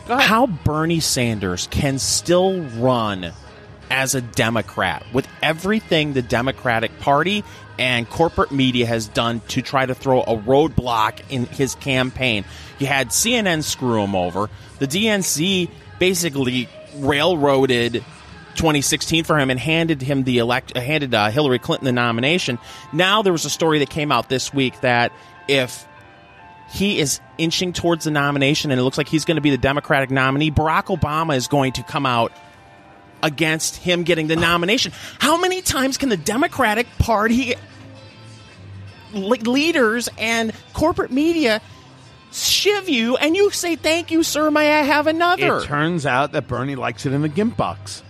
how Bernie Sanders can still run as a Democrat with everything the Democratic Party and corporate media has done to try to throw a roadblock in his campaign. You had CNN screw him over. The DNC basically railroaded 2016 for him and handed him the elect handed uh, Hillary Clinton the nomination. Now there was a story that came out this week that if he is inching towards the nomination and it looks like he's going to be the Democratic nominee, Barack Obama is going to come out against him getting the nomination. How many times can the Democratic Party leaders and corporate media shiv you and you say thank you sir may I have another? It turns out that Bernie likes it in the gimp box.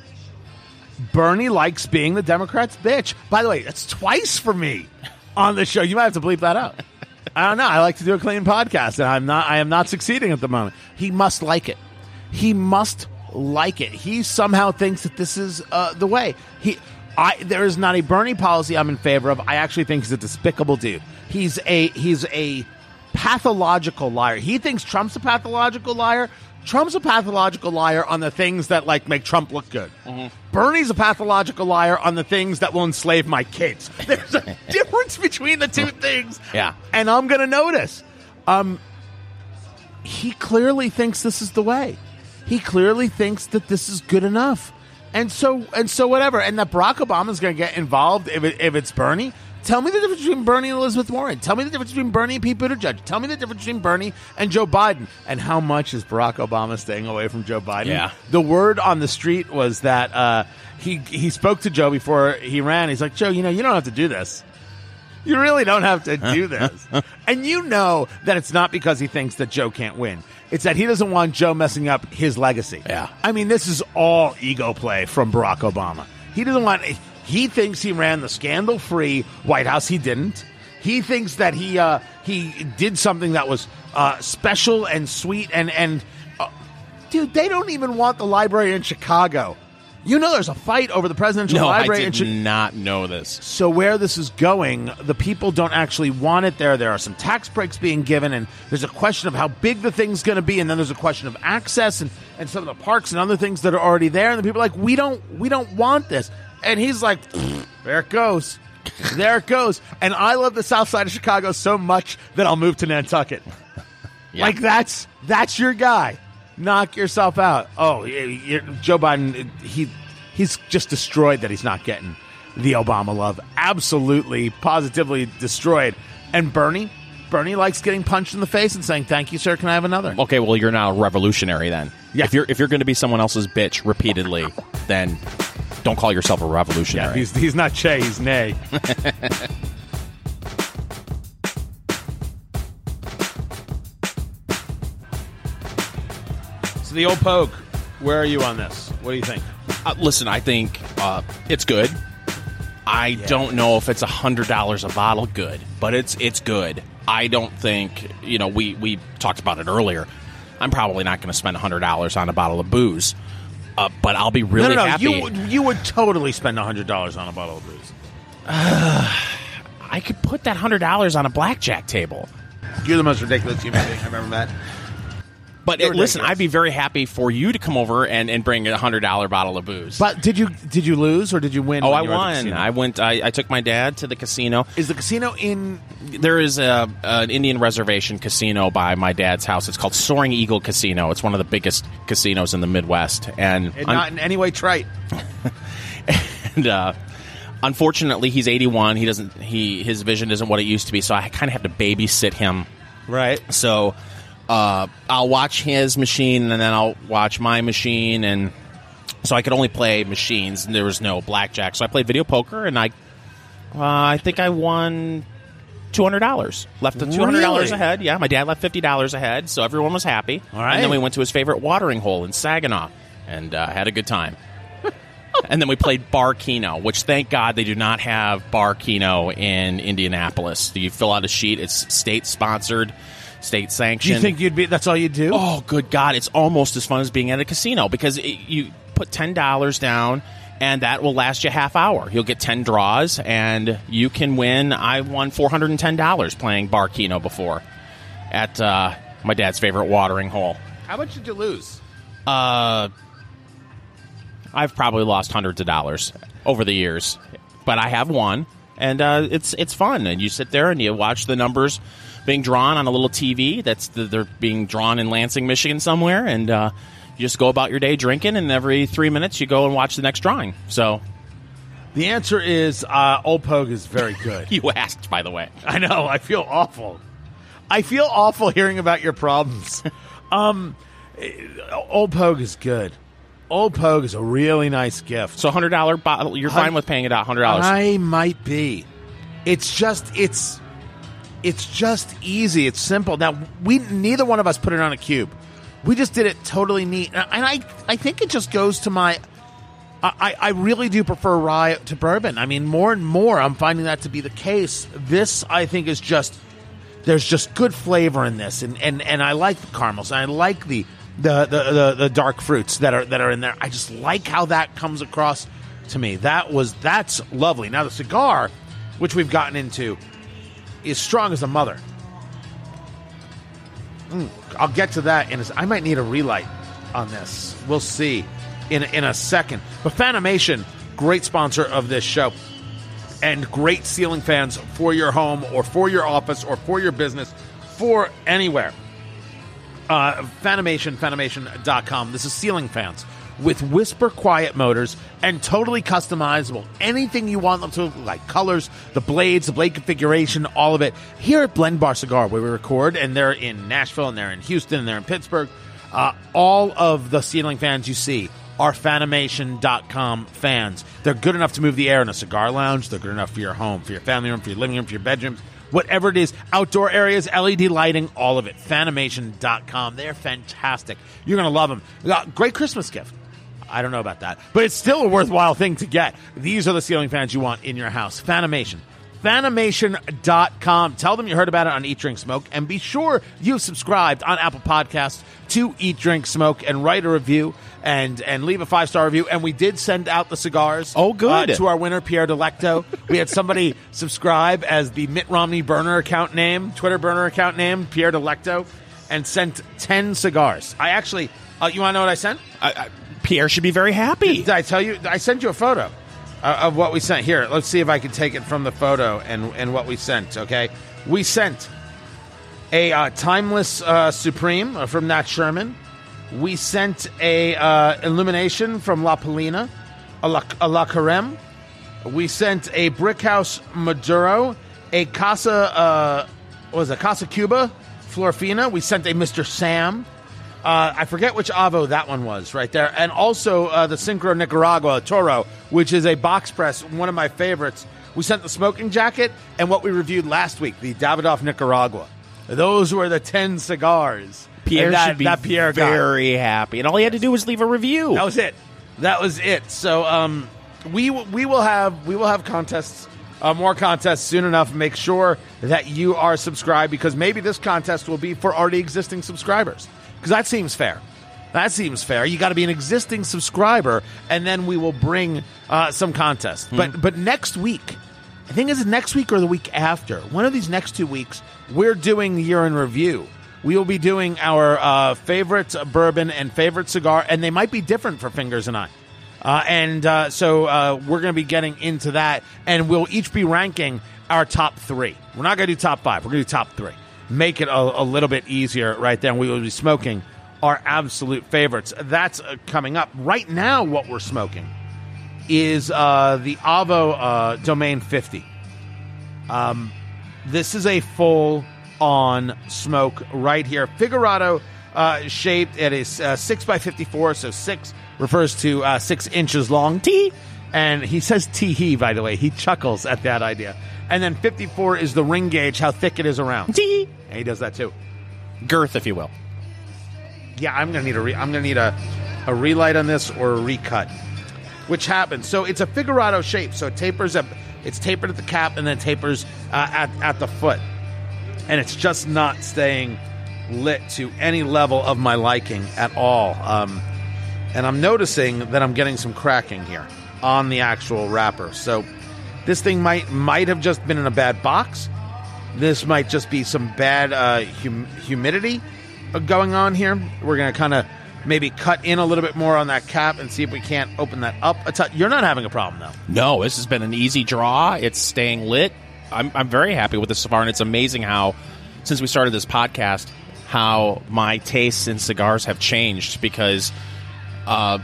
Bernie likes being the Democrats' bitch. By the way, that's twice for me on the show. You might have to bleep that out. I don't know. I like to do a clean podcast, and I'm not. I am not succeeding at the moment. He must like it. He must like it. He somehow thinks that this is uh, the way. He, I, there is not a Bernie policy I'm in favor of. I actually think he's a despicable dude. He's a he's a pathological liar. He thinks Trump's a pathological liar. Trump's a pathological liar on the things that like make Trump look good. Bernie's a pathological liar on the things that will enslave my kids. There's a difference between the two things. Yeah. And I'm going to notice. Um he clearly thinks this is the way. He clearly thinks that this is good enough. And so and so whatever. And that Barack Obama's going to get involved if, it, if it's Bernie. Tell me the difference between Bernie and Elizabeth Warren. Tell me the difference between Bernie and Pete Buttigieg. Tell me the difference between Bernie and Joe Biden. And how much is Barack Obama staying away from Joe Biden? Yeah. The word on the street was that uh, he he spoke to Joe before he ran. He's like, Joe, you know, you don't have to do this. You really don't have to do this. and you know that it's not because he thinks that Joe can't win. It's that he doesn't want Joe messing up his legacy. Yeah. I mean, this is all ego play from Barack Obama. He doesn't want. He thinks he ran the scandal-free White House. He didn't. He thinks that he uh, he did something that was uh, special and sweet and and uh, dude, they don't even want the library in Chicago. You know, there's a fight over the presidential No, I library in did Chicago. not know this. So where this is going, the people don't actually want it there. There are some tax breaks being given, and there's a question of how big the thing's going to be, and then there's a question of access and, and some of the parks and other things that are already there. And the people are like, we don't we don't want this, and he's like, there it goes, there it goes. And I love the South Side of Chicago so much that I'll move to Nantucket. Yeah. Like that's that's your guy. Knock yourself out. Oh, Joe Biden, he he's just destroyed that he's not getting the Obama love. Absolutely, positively destroyed. And Bernie, Bernie likes getting punched in the face and saying, "Thank you, sir. Can I have another?" Okay, well, you're not a revolutionary then. Yeah. If you're if you're going to be someone else's bitch repeatedly, then don't call yourself a Yeah, revolutionary. he's he's not Che, he's Nay. so the Old Pogue, where are you on this? What do you think? Uh, listen, I think uh, it's good. I don't know if it's a hundred dollars a bottle good, but it's it's good. I don't think you know we we talked about it earlier. I'm probably not going to spend a hundred dollars on a bottle of booze, uh, but I'll be really no, no, no. happy. You would you would totally spend hundred dollars on a bottle of booze. I could put that hundred dollars on a blackjack table. You're the most ridiculous human being I've ever met. But uh, listen. I'd be very happy for you to come over and, and bring a hundred dollar bottle of booze. But did you did you lose or did you win? oh, I you were at the won! I went. I, I took my dad to the casino. Is the casino in? There is a an Indian reservation casino by my dad's house. It's called Soaring Eagle Casino. It's one of the biggest casinos in the Midwest, and, and not in any way trite. and uh, unfortunately, he's 81. He doesn't. He his vision isn't what it used to be. So I kind of have to babysit him. Right. So uh, I'll watch his machine, and then I'll watch my machine, and so I could only play machines. And there was no blackjack, so I played video poker, and I uh, I think I won. Two hundred dollars left. Two hundred dollars Really? ahead. Yeah, my dad left fifty dollars ahead, so everyone was happy. All right. And then we went to his favorite watering hole in Saginaw, and uh, had a good time. and then we played Bar Keno, which thank God they do not have Bar Keno in Indianapolis. You fill out a sheet; it's state sponsored, state Do sanctioned. you think you'd be? That's all you do? Oh, good God! It's almost as fun as being at a casino because it, you put ten dollars down, and that will last you a half hour. You'll get ten draws, and you can win. I won four hundred and ten dollars playing Bar Keno before at uh, my dad's favorite watering hole. How much did you lose? Uh, I've probably lost hundreds of dollars over the years, but I have won, and uh, it's it's fun. And you sit there and you watch the numbers being drawn on a little TV. That's the, they're being drawn in Lansing, Michigan, somewhere, and uh, you just go about your day drinking. And every three minutes, you go and watch the next drawing. So The answer is uh, Old Pogue is very good. you asked, by the way. I know. I feel awful. I feel awful hearing about your problems. um, Old Pogue is good. Old Pogue is a really nice gift. So hundred dollar bottle. You're fine with paying it out hundred dollars. I might be. It's just it's it's just easy. It's simple. Now we neither one of us put it on a cube. We just did it totally neat, and I I think it just goes to my. I, I really do prefer rye to bourbon. I mean, more and more, I'm finding that to be the case. This, I think, is just there's just good flavor in this, and and, and I like the caramels, and I like the the, the the dark fruits that are that are in there. I just like how that comes across to me. That was that's lovely. Now the cigar, which we've gotten into, is strong as a mother. Mm, I'll get to that in a, I might need a relight on this. We'll see in in a second. But Fanimation, great sponsor of this show, and great ceiling fans for your home or for your office or for your business, for anywhere. Uh, Fanimation, Fanimation.com. This is ceiling fans with whisper quiet motors and totally customizable. Anything you want them to look like colors, the blades, the blade configuration, all of it. Here at Blend Bar Cigar, where we record, and they're in Nashville, and they're in Houston, and they're in Pittsburgh. Uh, all of the ceiling fans you see are Fanimation.com fans. They're good enough to move the air in a cigar lounge. They're good enough for your home, for your family room, for your living room, for your bedrooms, whatever it is. Outdoor areas, LED lighting, all of it. Fanimation.com. They're fantastic. You're going to love them. Uh, great Christmas gift. I don't know about that, but it's still a worthwhile thing to get. These are the ceiling fans you want in your house. Fanimation. Fanimation.com. Tell them you heard about it on Eat Drink Smoke, and be sure you've subscribed on Apple Podcasts to Eat Drink Smoke and write a review and and leave a five star review. And we did send out the cigars. Oh, good. uh, to our winner Pierre Delecto. we had somebody subscribe as the Mitt Romney burner account name, Twitter burner account name, Pierre Delecto, and sent ten cigars. I actually, uh, you want to know what I sent? I, I, Pierre should be very happy. Did I tell you? I sent you a photo of what we sent. Here, let's see if I can take it from the photo and and what we sent. Okay, we sent a uh, timeless uh, Supreme uh, from Nat Sherman. We sent a uh, illumination from La Palina, a La, a La Carême. We sent a Brickhouse Maduro, a Casa, uh, was it, Casa Cuba Florfina. We sent a Mr. Sam. Uh, I forget which Avo that one was right there. And also uh, the Syncro Nicaragua Toro, which is a box press, one of my favorites. We sent the smoking jacket and what we reviewed last week, the Davidoff Nicaragua. Those were the 10 cigars. Pierre that, should be that Pierre got. very happy, and all he had to do was leave a review. That was it. That was it. So um, we we will have we will have contests, uh, more contests soon enough. Make sure that you are subscribed because maybe this contest will be for already existing subscribers because that seems fair. That seems fair. You got to be an existing subscriber, and then we will bring uh, some contests. But but next week, I think it's next week or the week after. One of these next two weeks, we're doing the year in review. We will be doing our uh, favorite bourbon and favorite cigar, and they might be different for Fingers and I. Uh, and uh, so uh, we're going to be getting into that, and we'll each be ranking our top three. We're not going to do top five. We're going to do top three. Make it a, a little bit easier right there. And we will be smoking our absolute favorites. That's uh, coming up right now. What we're smoking is uh, the Avo uh, Domaine 50. Um, this is a full on smoke right here. Figurado uh, shaped. It is uh, 6 by 54, so 6 refers to uh, 6 inches long. T. And he says tee hee, by the way. He chuckles at that idea. And then 54 is the ring gauge, how thick it is around. Tee. And he does that too. Girth, if you will. Yeah, I'm gonna need a re- I'm gonna need a a relight on this or a recut, which happens. So it's a figurado shape. So it tapers up. It's tapered at the cap and then tapers uh, at at the foot, and it's just not staying lit to any level of my liking at all. Um, and I'm noticing that I'm getting some cracking here on the actual wrapper. So this thing might might have just been in a bad box. This might just be some bad uh, hum- humidity uh, going on here. We're to kind of maybe cut in a little bit more on that cap and see if we can't open that up a touch. You're not having a problem though. No, this has been an easy draw. It's staying lit. I'm, I'm very happy with this so far, and it's amazing how, since we started this podcast, how my tastes in cigars have changed because uh,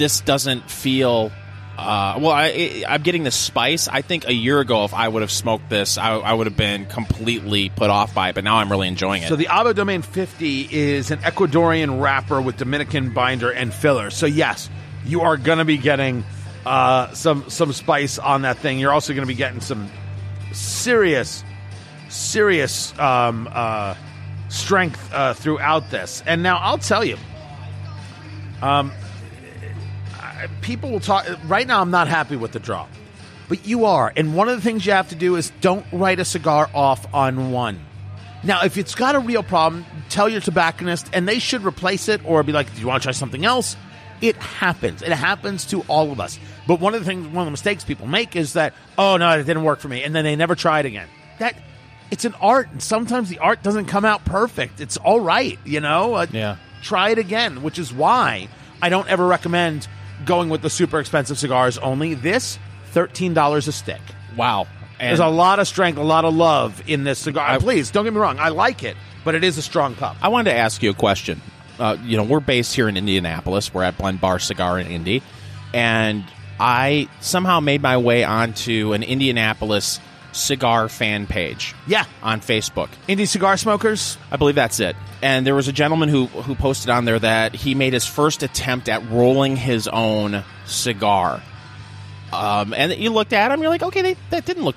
this doesn't feel. Uh, well, I, I'm getting the spice. I think a year ago, if I would have smoked this, I, I would have been completely put off by it. But now I'm really enjoying it. So the Avo Domaine 50 is an Ecuadorian wrapper with Dominican binder and filler. So yes, you are going to be getting uh, some some spice on that thing. You're also going to be getting some serious, serious um, uh, strength uh, throughout this. And now I'll tell you, um, people will talk. Right now, I'm not happy with the draw, but you are. And one of the things you have to do is don't write a cigar off on one Now, if it's got a real problem, tell your tobacconist, and they should replace it or be like, "Do you want to try something else?" It happens. It happens to all of us. But one of the things, one of the mistakes people make is that, "Oh no, it didn't work for me," and then they never try it again. That it's an art, and sometimes the art doesn't come out perfect. It's all right, you know. Uh, Yeah. Try it again, which is why I don't ever recommend going with the super expensive cigars. Only this thirteen dollars a stick. Wow. And There's a lot of strength, a lot of love in this cigar. I- Please don't get me wrong, I like it, but it is a strong cup. I wanted to ask you a question. Uh, you know, we're based here in Indianapolis. We're at Blend Bar Cigar in Indy, and I somehow made my way onto an Indianapolis cigar fan page. Yeah. on Facebook. Indie cigar smokers. I believe that's it. And there was a gentleman who who posted on there that he made his first attempt at rolling his own cigar. Um, and you looked at him, you're like, okay, they, that didn't look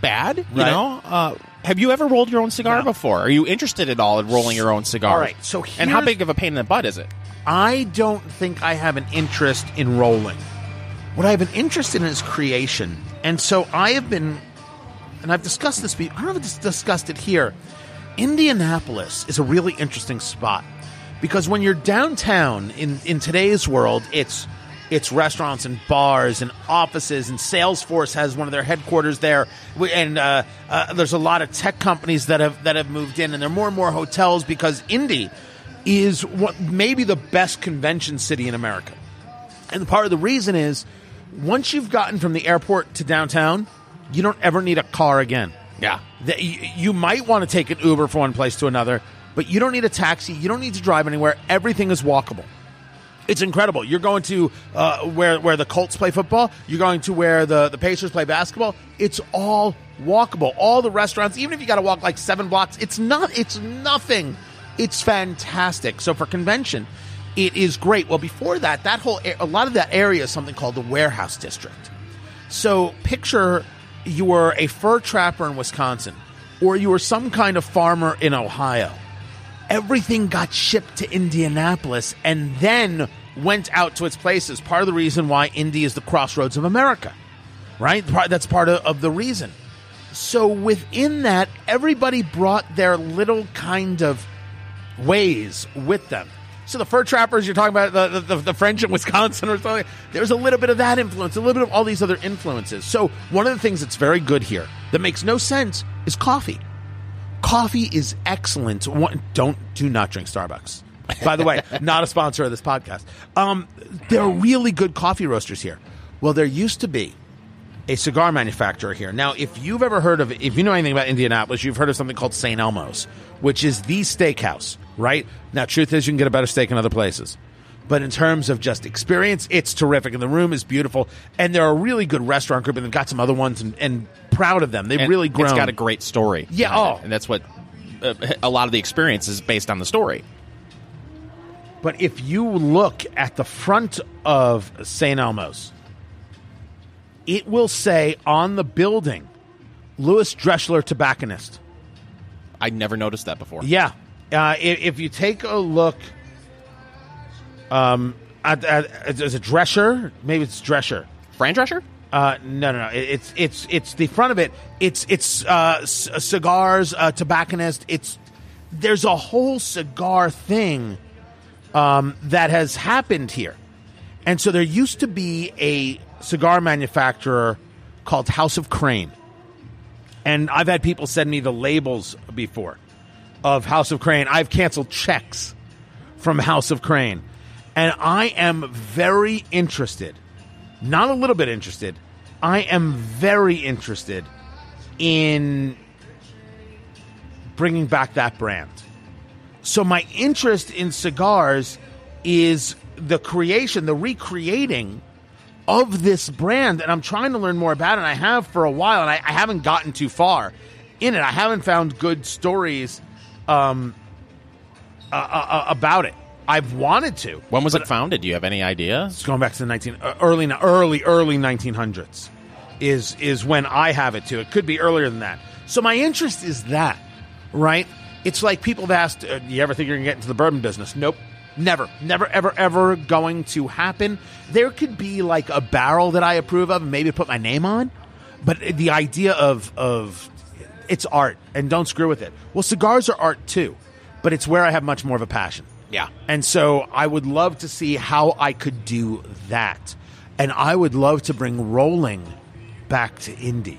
bad. You Right. know, uh, have you ever rolled your own cigar No. before? Are you interested at all in rolling your own cigar? All right, so and how big of a pain in the butt is it? I don't think I have an interest in rolling. What I have an interest in is creation. And so I have been, and I've discussed this, I don't know if I've discussed it here. Indianapolis is a really interesting spot because when you're downtown in, in today's world, it's it's restaurants and bars and offices and Salesforce has one of their headquarters there, and uh, uh, there's a lot of tech companies that have that have moved in, and there are more and more hotels because Indy is what maybe the best convention city in America. And part of the reason is once you've gotten from the airport to downtown, you don't ever need a car again. Yeah. That you, might want to take an Uber from one place to another, but you don't need a taxi. You don't need to drive anywhere. Everything is walkable. It's incredible. You're going to uh, where where the Colts play football. You're going to where the, the Pacers play basketball. It's all walkable. All the restaurants, even if you got to walk like seven blocks, it's not. It's nothing. It's fantastic. So for convention, it is great. Well, before that, that whole a lot of that area is something called the warehouse district. So picture you were a fur trapper in Wisconsin, or you were some kind of farmer in Ohio. Everything got shipped to Indianapolis and then went out to its places. Part of the reason why Indy is the crossroads of America, right? That's part of, of the reason. So within that, everybody brought their little kind of ways with them. So the fur trappers you're talking about, the, the, the French in Wisconsin or something, there's a little bit of that influence, a little bit of all these other influences. So one of the things that's very good here that makes no sense is coffee. Coffee is excellent. One, don't do not drink Starbucks. By the way, not a sponsor of this podcast. Um, there are really good coffee roasters here. Well, there used to be a cigar manufacturer here. Now, if you've ever heard of, if you know anything about Indianapolis, you've heard of something called St. Elmo's, which is the steakhouse, right? Now, truth is, you can get a better steak in other places. But in terms of just experience, it's terrific. And the room is beautiful. And they're a really good restaurant group, and they've got some other ones, and, and proud of them. They've And really grown. It's got a great story. Yeah, oh. it. and that's what uh, a lot of the experience is based on the story. But if you look at the front of St. Elmo's, it will say on the building, Louis Dreschler Tobacconist. I never noticed that before. Yeah. Uh, if, if you take a look um, at, at, is it Drescher? Maybe it's Drescher. Fran Drescher? Uh, no, no, no. It- It's it's it's the front of it. It's it's uh, c- cigars, uh, tobacconist. It's there's a whole cigar thing um, that has happened here, and so there used to be a cigar manufacturer called House of Crane, and I've had people send me the labels before of House of Crane. I've canceled checks from House of Crane, and I am very interested not a little bit interested. I am very interested in bringing back that brand. So my interest in cigars is the creation, the recreating of this brand, and I'm trying to learn more about it. I have for a while, and I, I haven't gotten too far in it. I haven't found good stories um, uh, uh, about it. I've wanted to. When was it founded? Do you have any idea? It's going back to the 19 uh, early early early 1900s is is when I have it to. It could be earlier than that. So my interest is that, right? It's like people have asked, uh, "You ever think you're going to get into the bourbon business?" Nope. Never, never, ever, ever going to happen. There could be like a barrel that I approve of and maybe put my name on, but the idea of of it's art, and don't screw with it. Well, cigars are art too, but it's where I have much more of a passion. Yeah. And so I would love to see how I could do that. And I would love to bring rolling back to Indy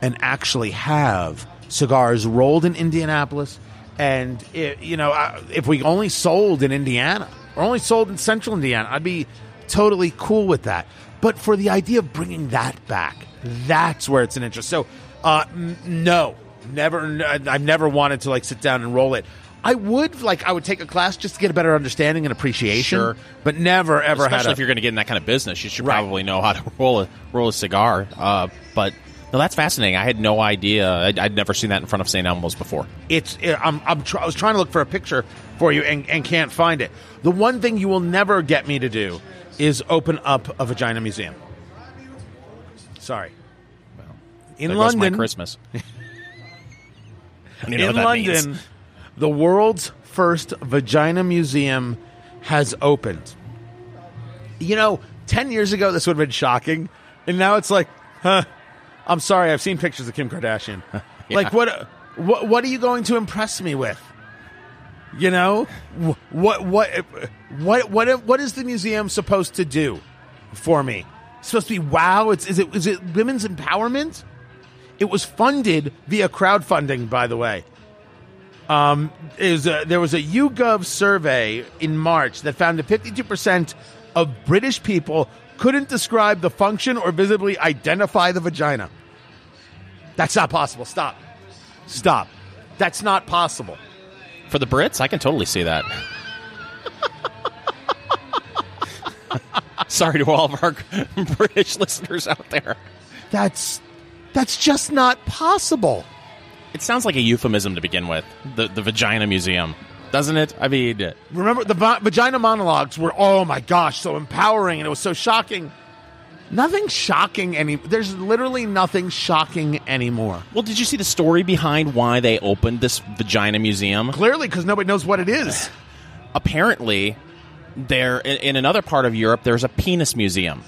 and actually have cigars rolled in Indianapolis. And, it, you know, if we only sold in Indiana or only sold in central Indiana, I'd be totally cool with that. But for the idea of bringing that back, that's where it's an interest. So, uh, n- no, never. n- I've never wanted to like sit down and roll it. I would like I would take a class just to get a better understanding and appreciation. Sure. but never ever Especially had a, if you're going to get in that kind of business, you should Right. probably know how to roll a roll a cigar. Uh, but no, that's fascinating. I had no idea. I'd, I'd never seen that in front of St. Elmo's before. it's it, I'm, I'm tr- I was trying to look for a picture for you and, and can't find it. The one thing you will never get me to do is open up a vagina museum. Sorry. In There London, Christmas. In London, means. the world's first vagina museum has opened. You know, 10 years ago, this would have been shocking. And now it's like, huh, I'm sorry, I've seen pictures of Kim Kardashian. Like, what, what, what are you going to impress me with? You know, Wh- what, what, what, what, what is the museum supposed to do for me? It's supposed to be wow. It's, is it, is it women's empowerment? It was funded via crowdfunding, by the way. Um, is a, there was a YouGov survey in March that found that 52% of British people couldn't describe the function or visibly identify the vagina. That's not possible. Stop. Stop. That's not possible. For the Brits, I can totally see that. Sorry to all of our British listeners out there. That's that's just not possible. It sounds like a euphemism to begin with. The the vagina museum, doesn't it? I mean, Remember the va- vagina monologues were oh my gosh, so empowering and it was so shocking. Nothing shocking any there's literally nothing shocking anymore. well, did you see the story behind why they opened this vagina museum? Clearly cuz nobody knows what it is. Apparently, there in, in another part of Europe, there's a penis museum,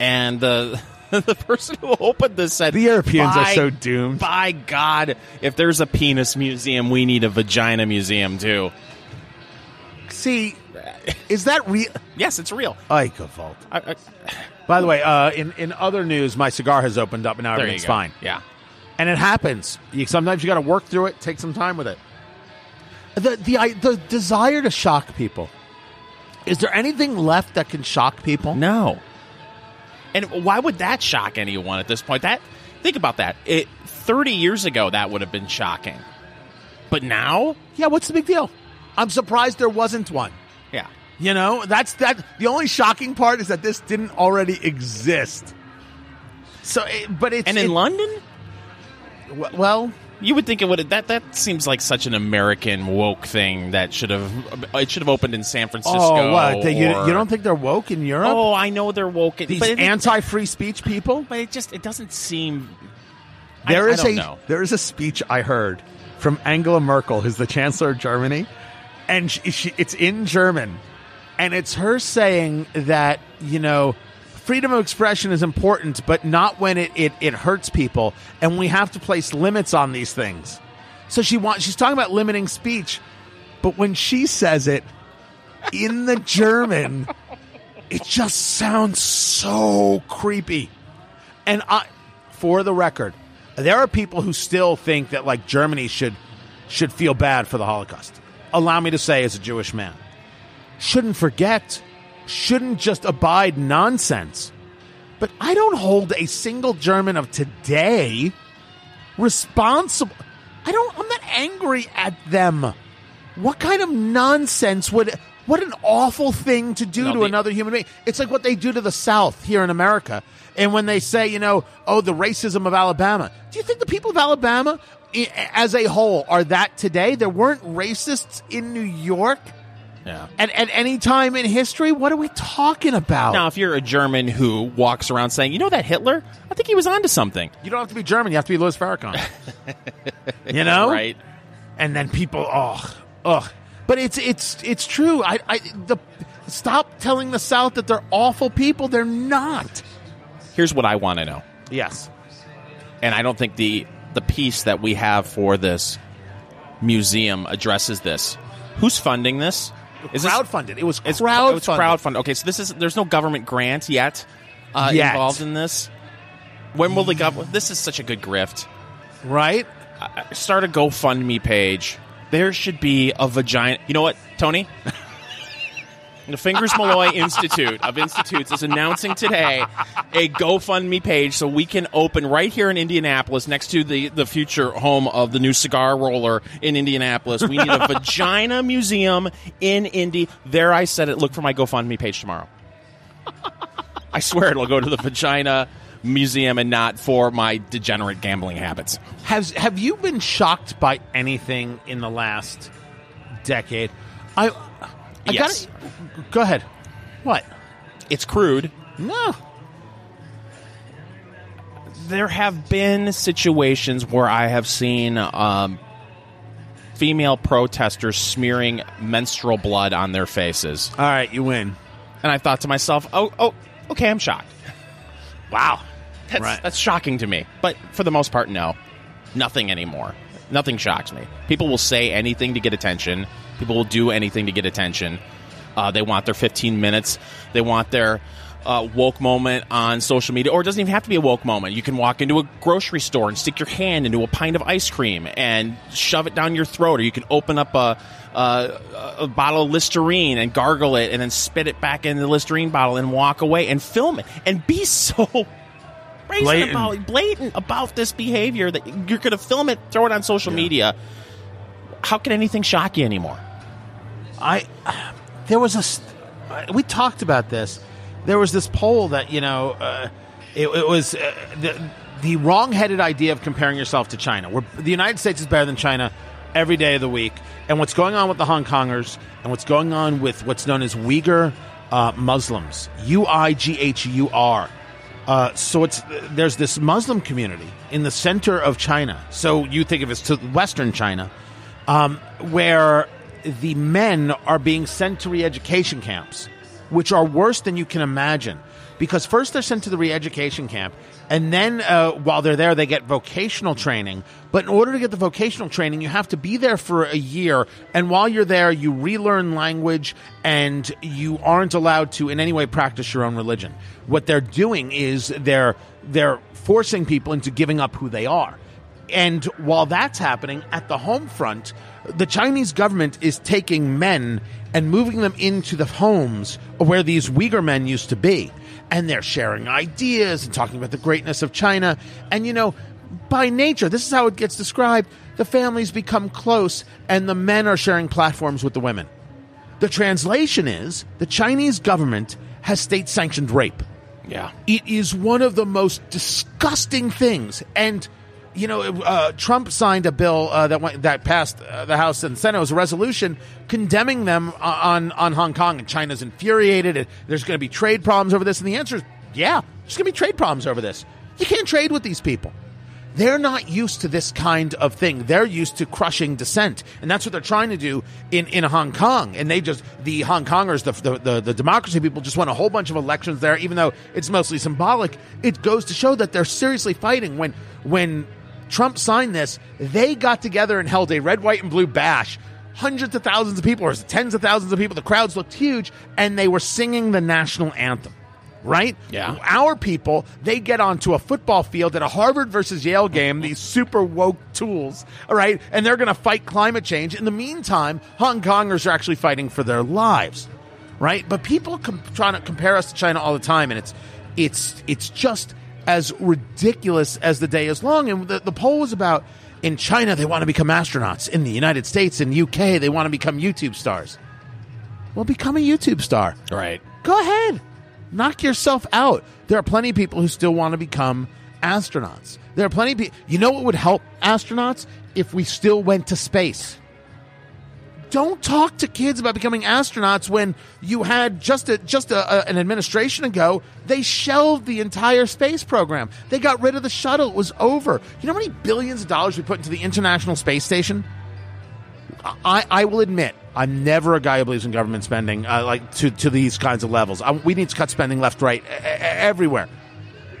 and the the person who opened this said The Europeans are so doomed." By God, if there's a penis museum, we need a vagina museum too. See, is that real? Yes, it's real. Ay, Gewalt. I, I, By the way, uh, in in other news, my cigar has opened up and now there everything's fine. Yeah. and it happens. You, sometimes you got to work through it. Take some time with it. The the I, the desire to shock people. Is there anything left that can shock people? No. And why would that shock anyone at this point? That think about that. It 30 years ago that would have been shocking. But now? Yeah, what's the big deal? I'm surprised there wasn't one. Yeah. You know, that's that. The only shocking part is that this didn't already exist. So, it, but it's And in it- London, well, you would think it would that that seems like such an American woke thing that should have it should have opened in San oh, Francisco. oh, what? They- you, or- you don't think they're woke in Europe? Oh, I know they're woke. These but it, anti-free speech people. but it just it doesn't seem There I is a know. there is a speech I heard from Angela Merkel, who's the chancellor of Germany, and she, she, it's in German, and it's her saying that you know freedom of expression is important, but not when it, it, it hurts people, and we have to place limits on these things. So she wants she's talking about limiting speech, but when she says it in the German, it just sounds so creepy. And I, for the record, there are people who still think that like Germany should should feel bad for the Holocaust. Allow me to say, as a Jewish man, shouldn't forget, shouldn't just abide nonsense. But I don't hold a single German of today responsible. I don't. I'm not angry at them. What kind of nonsense would? What an awful thing to do No, to the- another human being. It's like what they do to the South here in America. And when they say, you know, oh, the racism of Alabama. Do you think the people of Alabama, as a whole, are that today? There weren't racists in New York Yeah. at, at any time in history. What are we talking about? Now, if you're a German who walks around saying, "You know that Hitler? I think he was onto something." You don't have to be German. You have to be Louis Farrakhan. you know, Right? And then people, oh, ugh. But it's it's it's true. I, I the stop telling the South that they're awful people. They're not. Here's what I want to know. Yes. and I don't think the the piece that we have for this museum addresses this. Who's funding this? Is this crowdfunded. It was it's crowdfunded. It's crowdfunded. Okay, so this is there's no government grant yet, uh, Yet. involved in this. When will the government? This is such a good grift. right? Start a GoFundMe page. There should be a vagina. You know what, Tony? The Fingers Malloy Institute of Institutes is announcing today a GoFundMe page so we can open right here in Indianapolis next to the, the future home of the new cigar roller in Indianapolis. We need a vagina museum in Indy. There I said it. Look for my GoFundMe page tomorrow. I swear it'll go to the vagina museum and not for my degenerate gambling habits. Has have you been shocked by anything in the last decade? I, I Yes. gotta go ahead. What? It's crude. No. there have been situations where I have seen um, female protesters smearing menstrual blood on their faces, All right, you win. and I thought to myself, "Oh, oh, okay, I'm shocked. Wow. That's, Right. that's shocking to me." But for the most part, no, nothing anymore. Nothing shocks me. People will say anything to get attention. People will do anything to get attention. Uh, they want their 15 minutes. They want their uh, woke moment on social media, or it doesn't even have to be a woke moment. You can walk into a grocery store and stick your hand into a pint of ice cream and shove it down your throat, or you can open up a, a, a bottle of Listerine and gargle it, and then spit it back in the Listerine bottle and walk away and film it and be so brazen Blatant. about blatant about this behavior that you're going to film it, throw it on social media. How can anything shock you anymore? I there was a we talked about this. There was this poll that you know uh, it, it was uh, the the wrong-headed idea of comparing yourself to China. Where the United States is better than China every day of the week, and what's going on with the Hong Kongers and what's going on with what's known as Uyghur uh, Muslims, U I G H U R. Uh, so it's there's this Muslim community in the center of China. So you think of it as Western China, um, where the men are being sent to re-education camps, which are worse than you can imagine. Because first they're sent to the re-education camp, and then uh, while they're there, they get vocational training. But in order to get the vocational training, you have to be there for a year. And while you're there, you relearn language, and you aren't allowed to in any way practice your own religion. What they're doing is they're they're forcing people into giving up who they are. And while that's happening at the home front, the Chinese government is taking men and moving them into the homes where these Uyghur men used to be. And they're sharing ideas and talking about the greatness of China. And, you know, by nature, this is how it gets described the families become close and the men are sharing platforms with the women. The translation is the Chinese government has state sanctioned rape. Yeah. It is one of the most disgusting things. And you know, uh, Trump signed a bill uh, that went, that passed uh, the House and Senate. It was a resolution condemning them uh, on on Hong Kong, and China's infuriated. And there's going to be trade problems over this. And the answer is, yeah, there's going to be trade problems over this. You can't trade with these people. They're not used to this kind of thing. They're used to crushing dissent, and that's what they're trying to do in, in Hong Kong. And they just the Hong Kongers, the, the the the democracy people, just won a whole bunch of elections there. Even though it's mostly symbolic, it goes to show that they're seriously fighting. When when Trump signed this, they got together and held a red, white, and blue bash. Hundreds of thousands of people, or tens of thousands of people. The crowds looked huge, and they were singing the national anthem right? Yeah. Our people, they get onto a football field at a Harvard versus Yale game, these super woke tools, all right? And they're going to fight climate change. In the meantime, Hong Kongers are actually fighting for their lives, right? But people com- trying to compare us to China all the time, and it's it's it's just as ridiculous as the day is long. And the, the poll was about in China they want to become astronauts, in the United States and UK they want to become YouTube stars. Well, become a YouTube star. Right. go ahead. Knock yourself out. There are plenty of people who still want to become astronauts. There are plenty of people you know what would help astronauts? If we still went to space don't talk to kids about becoming astronauts when you had just a, just a, a- an administration ago they shelved the entire space program they got rid of the shuttle it was over you know how many billions of dollars we put into the international space station I, I will admit I'm never a guy who believes in government spending uh, like to, to these kinds of levels. I, we need to cut spending left, right, everywhere.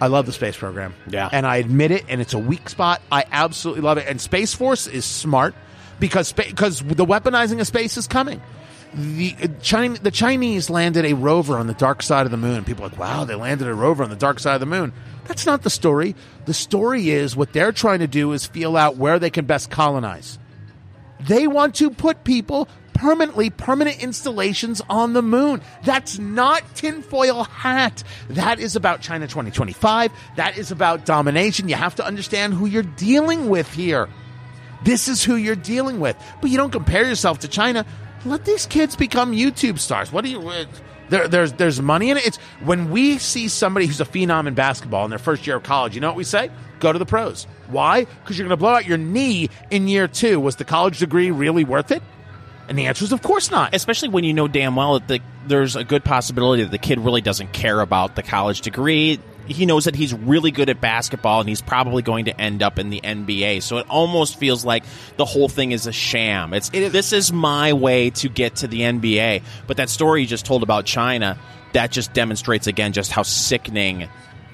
I love the space program. Yeah. And I admit it, and it's a weak spot. I absolutely love it. And Space Force is smart because because the weaponizing of space is coming. The uh, China, the Chinese landed a rover on the dark side of the moon. People are like, wow, they landed a rover on the dark side of the moon. That's not the story. The story is what they're trying to do is feel out where they can best colonize. They want to put people permanently, permanent installations on the moon. That's not tinfoil hat. That is about China 2025. That is about domination. You have to understand who you're dealing with here. This is who you're dealing with. But you don't compare yourself to China. Let these kids become YouTube stars. What do you. uh, There, there's there's money in it. It's when we see somebody who's a phenom in basketball in their first year of college. You know what we say? Go to the pros. Why? Because you're going to blow out your knee in year two. Was the college degree really worth it? And the answer is of course not. especially when you know damn well that the, there's a good possibility that the kid really doesn't care about the college degree. He knows that he's really good at basketball and he's probably going to end up in the NBA. So it almost feels like the whole thing is a sham. It's this is my way to get to the NBA. But that story you just told about China, that just demonstrates again just how sickening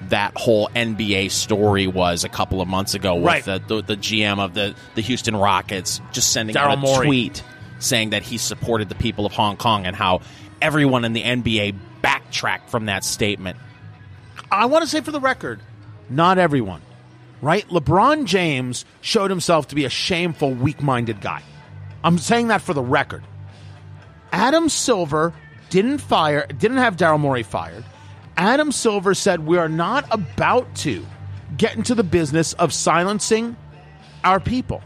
that whole NBA story was a couple of months ago with Right. the, the the GM of the the Houston Rockets just sending out a Morey. tweet saying that he supported the people of Hong Kong and how everyone in the NBA backtracked from that statement. I want to say for the record, not everyone, right? LeBron James showed himself to be a shameful, weak minded guy. I'm saying that for the record. Adam Silver didn't fire, didn't have Daryl Morey fired. Adam Silver said, We are not about to get into the business of silencing our people.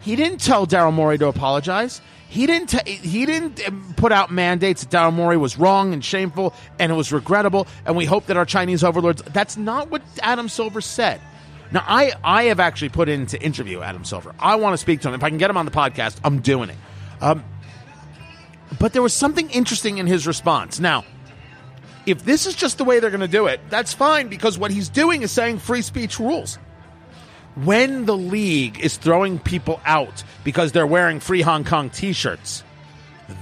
He didn't tell Daryl Morey to apologize. He didn't. He didn't um, put out mandates that Daryl Morey was wrong and shameful and it was regrettable. And we hope that our Chinese overlords. That's not what Adam Silver said. Now, I I have actually put in to interview Adam Silver. I want to speak to him. If I can get him on the podcast, I'm doing it. Um, but there was something interesting in his response. Now, if this is just the way they're going to do it, that's fine because what he's doing is saying free speech rules when the league is throwing people out because they're wearing free Hong Kong t shirts,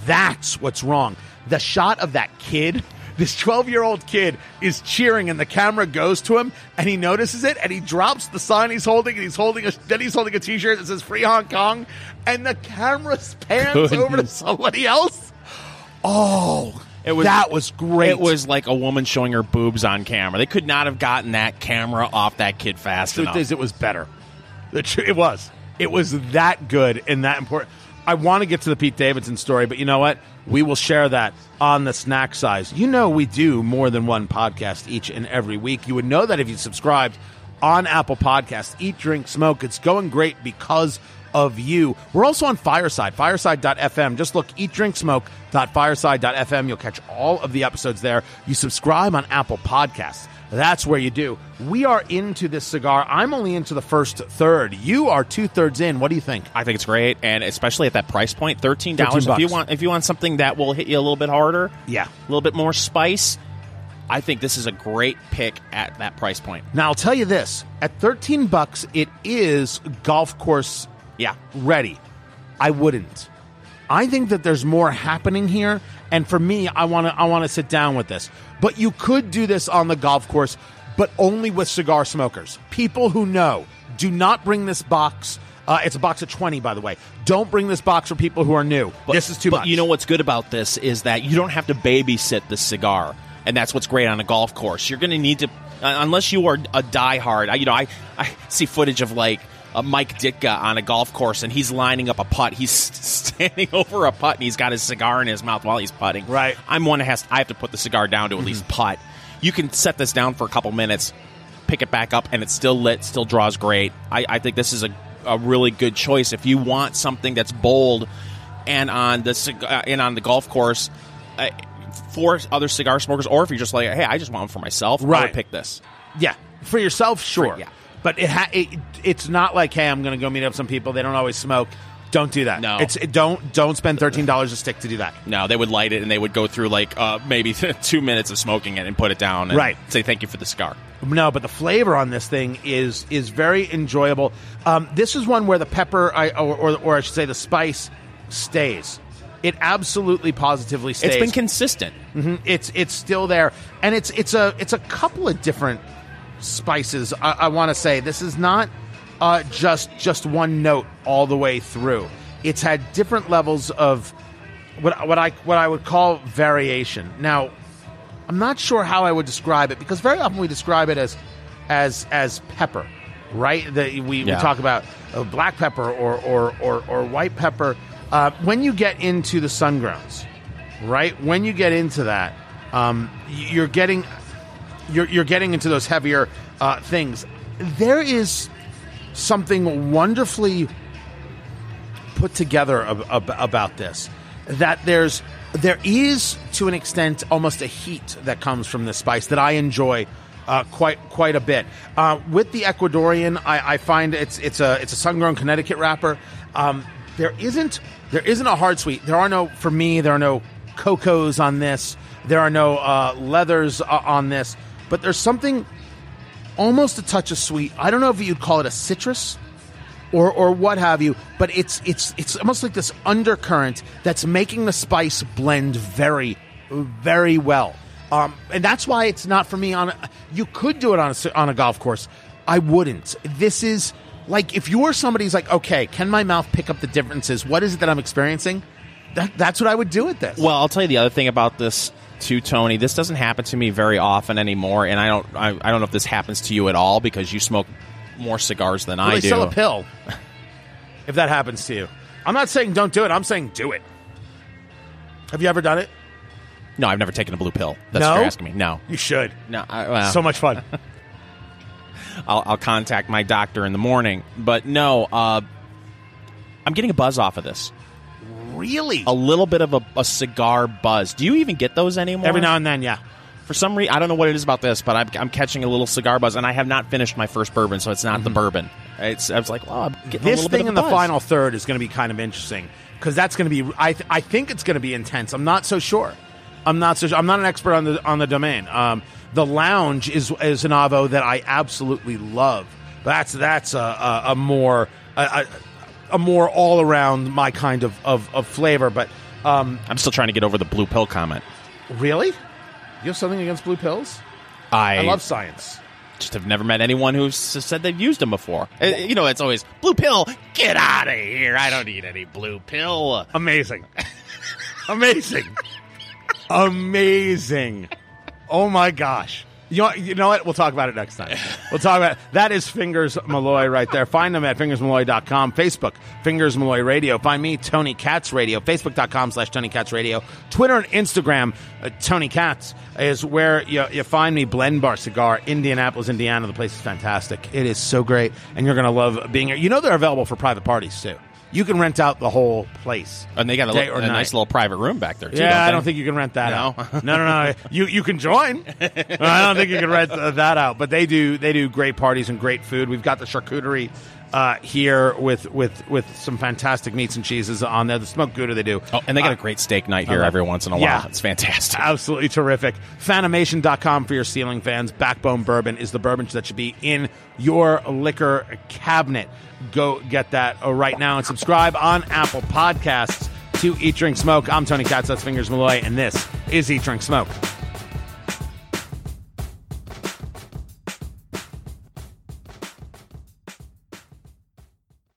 that's what's wrong. The shot of that kid, this 12 year old kid, is cheering and the camera goes to him and he notices it and he drops the sign he's holding and he's holding a, then he's holding a t shirt that says free Hong Kong and the camera pans over to somebody else. Oh, It was- that was great. It was like a woman showing her boobs on camera. They could not have gotten that camera off that kid fast the truth enough. is, it was better. The tr- it was. It was that good and that important. I want to get to the Pete Davidson story, but you know what? We will share that on the snack size. You know, we do more than one podcast each and every week. You would know that if you subscribed on Apple Podcasts. Eat, drink, smoke. It's going great because of you. We're also on Fireside, fireside.fm. Just look eat, drink, smoke.fireside.fm. You'll catch all of the episodes there. You subscribe on Apple Podcasts. That's where you do. We are into this cigar. I'm only into the first third. You are two thirds in. What do you think? I think it's great, and especially at that price point, thirteen dollars. If you want, if you want something that will hit you a little bit harder, Yeah. a little bit more spice, I think this is a great pick at that price point. Now I'll tell you this: at 13 bucks, it is golf course Yeah, ready. I wouldn't. I think that there's more happening here, and for me, I want to I want to sit down with this. But you could do this on the golf course, but only with cigar smokers, people who know. Do not bring this box. Uh, it's a box of 20, by the way. Don't bring this box for people who are new. But, this is too but much. you know what's good about this is that you don't have to babysit the cigar, and that's what's great on a golf course. You're going to need to, uh, unless you are a diehard. I, you know, I I see footage of like. Uh, Mike Ditka on a golf course, and he's lining up a putt. He's standing over a putt, and he's got his cigar in his mouth while he's putting. Right. I'm one that has. I have to put the cigar down to at least putt. You can set this down for a couple minutes, pick it back up, and it's still lit, still draws great. I, I think this is a, a really good choice if you want something that's bold and on the uh, and on the golf course uh, for other cigar smokers, or if you're just like, hey, I just want one for myself, I Right. would pick this. Yeah, for yourself, sure. yeah. But it, ha- it it's not like, hey, I'm going to go meet up some people. They don't always smoke. Don't do that. No. it's it, don't don't spend thirteen dollars a stick to do that. No, they would light it and they would go through like uh, maybe two minutes of smoking it and put it down and Right. say thank you for the cigar. No, but the flavor on this thing is is very enjoyable. Um, this is one where the pepper, I, or, or or I should say, the spice stays. It absolutely positively stays. It's been consistent. Mhm. It's it's still there, and it's it's a it's a couple of different spices, I, I want to say this is not uh, just just one note all the way through. It's had different levels of what what I what I would call variation. Now, I'm not sure how I would describe it because very often we describe it as as as pepper, right? That we, Yeah. we talk about uh, black pepper or or or, or white pepper. Uh, when you get into the sun grounds, right? When you get into that, um, you're getting you're you're getting into those heavier uh, things. There is something wonderfully put together ab- ab- about this that there's there is to an extent almost a heat that comes from this spice that I enjoy uh, quite quite a bit. Uh, with the Ecuadorian, I, I find it's it's a it's a sun grown Connecticut wrapper. Um, there isn't there isn't a hard sweet. There are no for me. There are no cocos on this. There are no uh, leathers uh, on this. But there's something almost a touch of sweet. I don't know if you'd call it a citrus or or what have you, but it's it's it's almost like this undercurrent that's making the spice blend very very well. Um, and that's why it's not for me on a, you could do it on a, on a golf course. I wouldn't. This is like if you're somebody who's like, okay, can my mouth pick up the differences? What is it that I'm experiencing? That, that's what I would do with this. Well, I'll tell you the other thing about this too, Tony. This doesn't happen to me very often anymore, and I don't. I, I don't know if this happens to you at all because you smoke more cigars than Well, I they do. sell a pill. if that happens to you, I'm not saying don't do it. I'm saying do it. Have you ever done it? No, I've never taken a blue pill. That's No? what you're asking me. No, You should. no. I, well, So much fun. I'll, I'll contact my doctor in the morning. But no, uh, I'm getting a buzz off of this. Really? A little bit of a, a cigar buzz. Do you even get those anymore? Every now and then, yeah. For some reason, I don't know what it is about this, but I'm, I'm catching a little cigar buzz, and I have not finished my first bourbon, so it's not the bourbon. It's I was like, oh, I'm getting a Mm-hmm. This thing in a the final third is going to be kind of interesting because that's going to be. I th- I think it's going to be intense. I'm not so sure. I'm not so. I'm not an expert on the on the Domaine. Um, the lounge is is an avo that I absolutely love. That's that's a a, a more a, a, more all around my kind of, of, of flavor. But um, I'm still trying to get over the blue pill comment. really, you have something against blue pills? I, I love science. just have never met anyone who's said they've used them before. Uh, You know, it's always blue pill. Get out of here! I don't need any blue pill. Amazing. Amazing. Amazing. Oh my gosh. You know, you know what? We'll talk about it next time. We'll talk about That is Fingers Malloy right there. Find them at fingersmalloy.com. Facebook, Fingers Malloy Radio. Find me, Tony Katz Radio. Facebook.com slash Tony Katz Radio. Twitter and Instagram, uh, Tony Katz is where you, you find me. Blend Bar Cigar, Indianapolis, Indiana. The place is fantastic. It is so great, and you're going to love being here. You know they're available for private parties, too. You can rent out the whole place. And they got a, Day li- or a nice little private room back there, too. Yeah, don't I don't think you can rent that No? out. No, no, no. You you can join. I don't think you can rent uh, that out. But they do they do great parties and great food. We've got the charcuterie uh, here with with with some fantastic meats and cheeses on there. The smoked gouda they do. Oh, and they got Uh, a great steak night here every once in a while. Yeah. It's fantastic. Absolutely terrific. Fanimation.com for your ceiling fans. Backbone Bourbon is the bourbon that should be in your liquor cabinet. Go get that uh, right now and subscribe on Apple Podcasts to Eat, Drink, Smoke. I'm Tony Katz. That's Fingers Malloy, and this is Eat, Drink, Smoke.